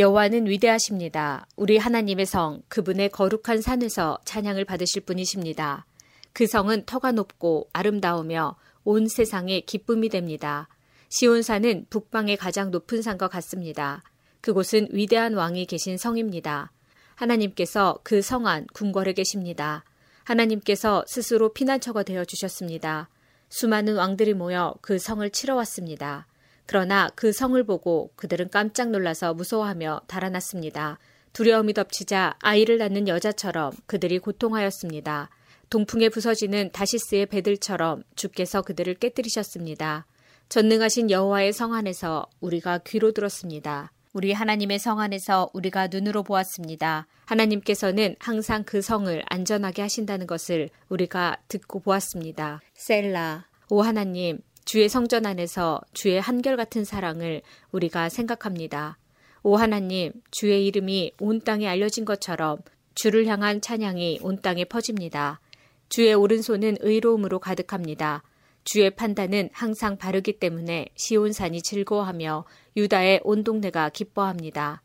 여호와는 위대하십니다. 우리 하나님의 성 그분의 거룩한 산에서 찬양을 받으실 분이십니다. 그 성은 터가 높고 아름다우며 온 세상에 기쁨이 됩니다. 시온산은 북방의 가장 높은 산과 같습니다. 그곳은 위대한 왕이 계신 성입니다. 하나님께서 그 성 안 궁궐에 계십니다. 하나님께서 스스로 피난처가 되어 주셨습니다. 수많은 왕들이 모여 그 성을 치러 왔습니다. 그러나 그 성을 보고 그들은 깜짝 놀라서 무서워하며 달아났습니다. 두려움이 덮치자 아이를 낳는 여자처럼 그들이 고통하였습니다. 동풍에 부서지는 다시스의 배들처럼 주께서 그들을 깨뜨리셨습니다. 전능하신 여호와의 성 안에서 우리가 귀로 들었습니다. 우리 하나님의 성 안에서 우리가 눈으로 보았습니다. 하나님께서는 항상 그 성을 안전하게 하신다는 것을 우리가 듣고 보았습니다. 셀라. 오 하나님, 주의 성전 안에서 주의 한결같은 사랑을 우리가 생각합니다. 오 하나님, 주의 이름이 온 땅에 알려진 것처럼 주를 향한 찬양이 온 땅에 퍼집니다. 주의 오른손은 의로움으로 가득합니다. 주의 판단은 항상 바르기 때문에 시온산이 즐거워하며 유다의 온 동네가 기뻐합니다.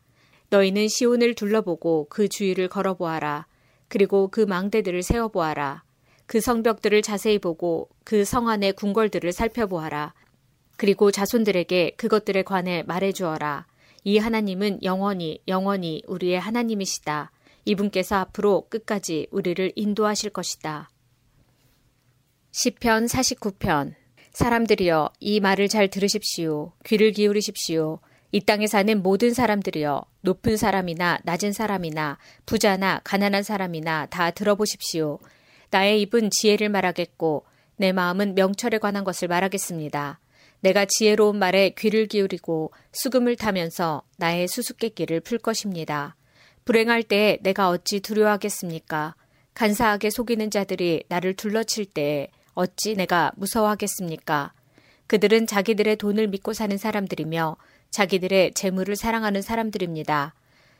너희는 시온을 둘러보고 그 주위를 걸어보아라. 그리고 그 망대들을 세워보아라. 그 성벽들을 자세히 보고 그 성 안의 궁궐들을 살펴보아라. 그리고 자손들에게 그것들에 관해 말해주어라. 이 하나님은 영원히 영원히 우리의 하나님이시다. 이분께서 앞으로 끝까지 우리를 인도하실 것이다. 시편 49편 사람들이여 이 말을 잘 들으십시오. 귀를 기울이십시오. 이 땅에 사는 모든 사람들이여 높은 사람이나 낮은 사람이나 부자나 가난한 사람이나 다 들어보십시오. 나의 입은 지혜를 말하겠고 내 마음은 명철에 관한 것을 말하겠습니다. 내가 지혜로운 말에 귀를 기울이고 수금을 타면서 나의 수수께끼를 풀 것입니다. 불행할 때에 내가 어찌 두려워하겠습니까? 간사하게 속이는 자들이 나를 둘러칠 때에 어찌 내가 무서워하겠습니까? 그들은 자기들의 돈을 믿고 사는 사람들이며 자기들의 재물을 사랑하는 사람들입니다.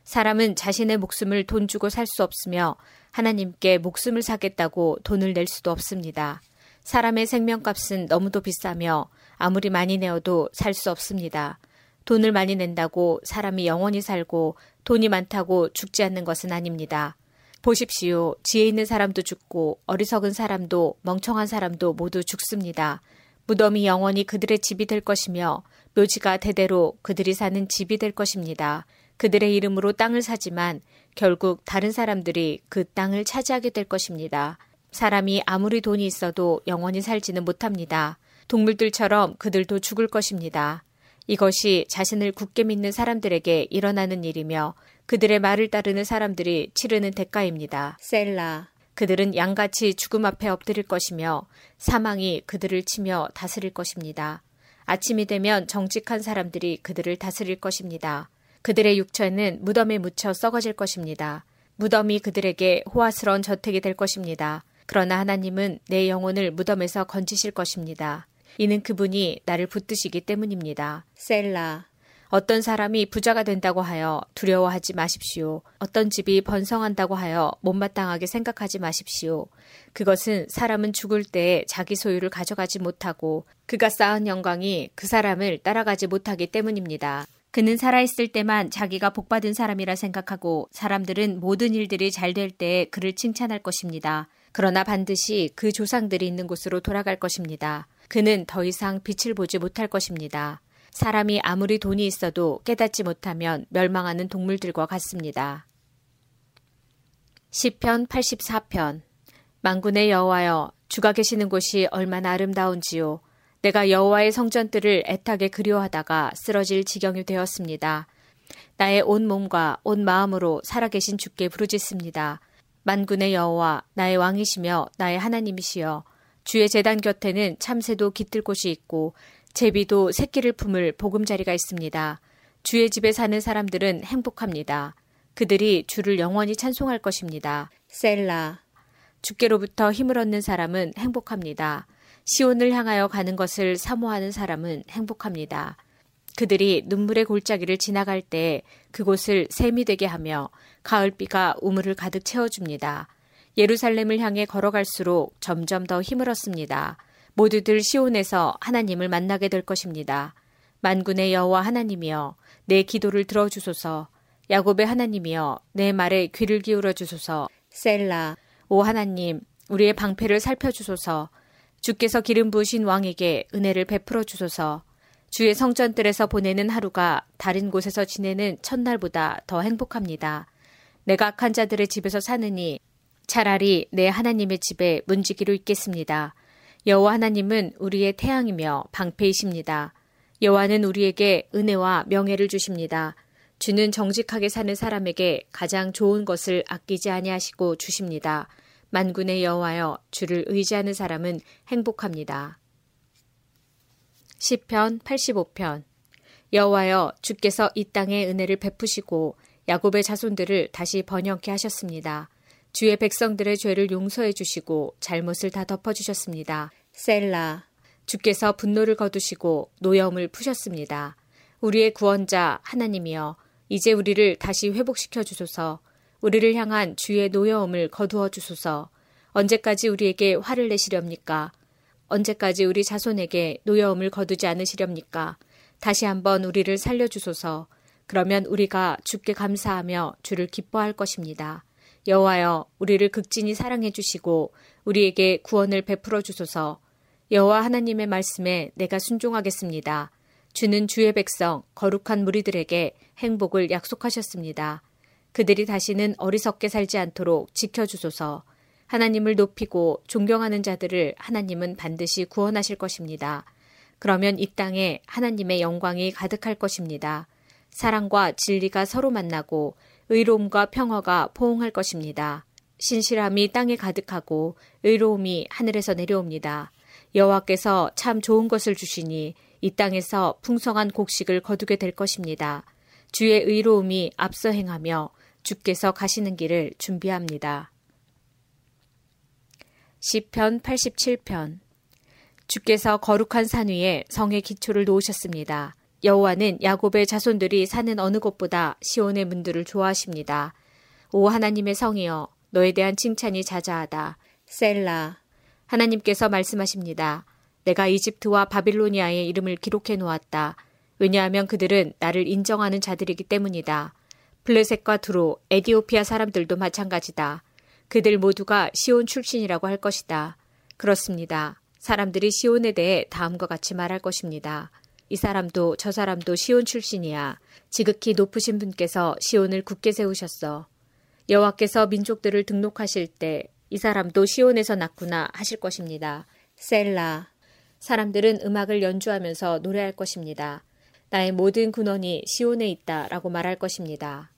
사람은 자신의 목숨을 돈 주고 살 수 없으며 하나님께 목숨을 사겠다고 돈을 낼 수도 없습니다. 사람의 생명값은 너무도 비싸며 아무리 많이 내어도 살 수 없습니다. 돈을 많이 낸다고 사람이 영원히 살고 돈이 많다고 죽지 않는 것은 아닙니다. 보십시오. 지혜 있는 사람도 죽고 어리석은 사람도 멍청한 사람도 모두 죽습니다. 무덤이 영원히 그들의 집이 될 것이며 묘지가 대대로 그들이 사는 집이 될 것입니다. 그들의 이름으로 땅을 사지만 결국 다른 사람들이 그 땅을 차지하게 될 것입니다. 사람이 아무리 돈이 있어도 영원히 살지는 못합니다. 동물들처럼 그들도 죽을 것입니다. 이것이 자신을 굳게 믿는 사람들에게 일어나는 일이며 그들의 말을 따르는 사람들이 치르는 대가입니다. 셀라. 그들은 양같이 죽음 앞에 엎드릴 것이며 사망이 그들을 치며 다스릴 것입니다. 아침이 되면 정직한 사람들이 그들을 다스릴 것입니다. 그들의 육체는 무덤에 묻혀 썩어질 것입니다. 무덤이 그들에게 호화스러운 저택이 될 것입니다. 그러나 하나님은 내 영혼을 무덤에서 건지실 것입니다. 이는 그분이 나를 붙드시기 때문입니다. 셀라. 어떤 사람이 부자가 된다고 하여 두려워하지 마십시오. 어떤 집이 번성한다고 하여 못마땅하게 생각하지 마십시오. 그것은 사람은 죽을 때에 자기 소유를 가져가지 못하고 그가 쌓은 영광이 그 사람을 따라가지 못하기 때문입니다. 그는 살아있을 때만 자기가 복받은 사람이라 생각하고 사람들은 모든 일들이 잘 될 때에 그를 칭찬할 것입니다. 그러나 반드시 그 조상들이 있는 곳으로 돌아갈 것입니다. 그는 더 이상 빛을 보지 못할 것입니다. 사람이 아무리 돈이 있어도 깨닫지 못하면 멸망하는 동물들과 같습니다. 시편 84편 만군의 여호와여 주가 계시는 곳이 얼마나 아름다운지요 내가 여호와의 성전들을 애타게 그리워하다가 쓰러질 지경이 되었습니다. 나의 온 몸과 온 마음으로 살아계신 주께 부르짖습니다. 만군의 여호와 나의 왕이시며 나의 하나님이시여 주의 재단 곁에는 참새도 깃들 곳이 있고 제비도 새끼를 품을 보금자리가 있습니다. 주의 집에 사는 사람들은 행복합니다. 그들이 주를 영원히 찬송할 것입니다. 셀라. 주께로부터 힘을 얻는 사람은 행복합니다. 시온을 향하여 가는 것을 사모하는 사람은 행복합니다. 그들이 눈물의 골짜기를 지나갈 때 그곳을 샘이 되게 하며 가을비가 우물을 가득 채워줍니다. 예루살렘을 향해 걸어갈수록 점점 더 힘을 얻습니다. 모두들 시온에서 하나님을 만나게 될 것입니다. 만군의 여호와 하나님이여 내 기도를 들어주소서 야곱의 하나님이여 내 말에 귀를 기울여 주소서 셀라 오 하나님 우리의 방패를 살펴주소서 주께서 기름 부으신 왕에게 은혜를 베풀어 주소서 주의 성전들에서 보내는 하루가 다른 곳에서 지내는 첫날보다 더 행복합니다. 내가 악한 자들의 집에서 사느니 차라리 내 하나님의 집에 문지기로 있겠습니다. 여호와 하나님은 우리의 태양이며 방패이십니다. 여호와는 우리에게 은혜와 명예를 주십니다. 주는 정직하게 사는 사람에게 가장 좋은 것을 아끼지 아니하시고 주십니다. 만군의 여호와여 주를 의지하는 사람은 행복합니다. 시편 85편 여호와여 주께서 이 땅에 은혜를 베푸시고 야곱의 자손들을 다시 번영케 하셨습니다. 주의 백성들의 죄를 용서해 주시고 잘못을 다 덮어 주셨습니다. 셀라 주께서 분노를 거두시고 노여움을 푸셨습니다. 우리의 구원자 하나님이여 이제 우리를 다시 회복시켜 주소서. 우리를 향한 주의 노여움을 거두어 주소서. 언제까지 우리에게 화를 내시렵니까? 언제까지 우리 자손에게 노여움을 거두지 않으시렵니까? 다시 한번 우리를 살려주소서. 그러면 우리가 주께 감사하며 주를 기뻐할 것입니다. 여호와여, 우리를 극진히 사랑해 주시고 우리에게 구원을 베풀어 주소서. 여호와 하나님의 말씀에 내가 순종하겠습니다. 주는 주의 백성 거룩한 무리들에게 행복을 약속하셨습니다. 그들이 다시는 어리석게 살지 않도록 지켜주소서. 하나님을 높이고 존경하는 자들을 하나님은 반드시 구원하실 것입니다. 그러면 이 땅에 하나님의 영광이 가득할 것입니다. 사랑과 진리가 서로 만나고 의로움과 평화가 포옹할 것입니다. 신실함이 땅에 가득하고 의로움이 하늘에서 내려옵니다. 여호와께서 참 좋은 것을 주시니 이 땅에서 풍성한 곡식을 거두게 될 것입니다. 주의 의로움이 앞서 행하며 주께서 가시는 길을 준비합니다. 시편 87편 주께서 거룩한 산 위에 성의 기초를 놓으셨습니다. 여호와는 야곱의 자손들이 사는 어느 곳보다 시온의 문들을 좋아하십니다. 오 하나님의 성이여 너에 대한 칭찬이 자자하다. 셀라 하나님께서 말씀하십니다. 내가 이집트와 바빌로니아의 이름을 기록해 놓았다. 왜냐하면 그들은 나를 인정하는 자들이기 때문이다. 블레셋과 두로, 에디오피아 사람들도 마찬가지다. 그들 모두가 시온 출신이라고 할 것이다. 그렇습니다. 사람들이 시온에 대해 다음과 같이 말할 것입니다. 이 사람도 저 사람도 시온 출신이야. 지극히 높으신 분께서 시온을 굳게 세우셨어. 여호와께서 민족들을 등록하실 때 이 사람도 시온에서 났구나 하실 것입니다. 셀라. 사람들은 음악을 연주하면서 노래할 것입니다. 나의 모든 근원이 시온에 있다라고 말할 것입니다.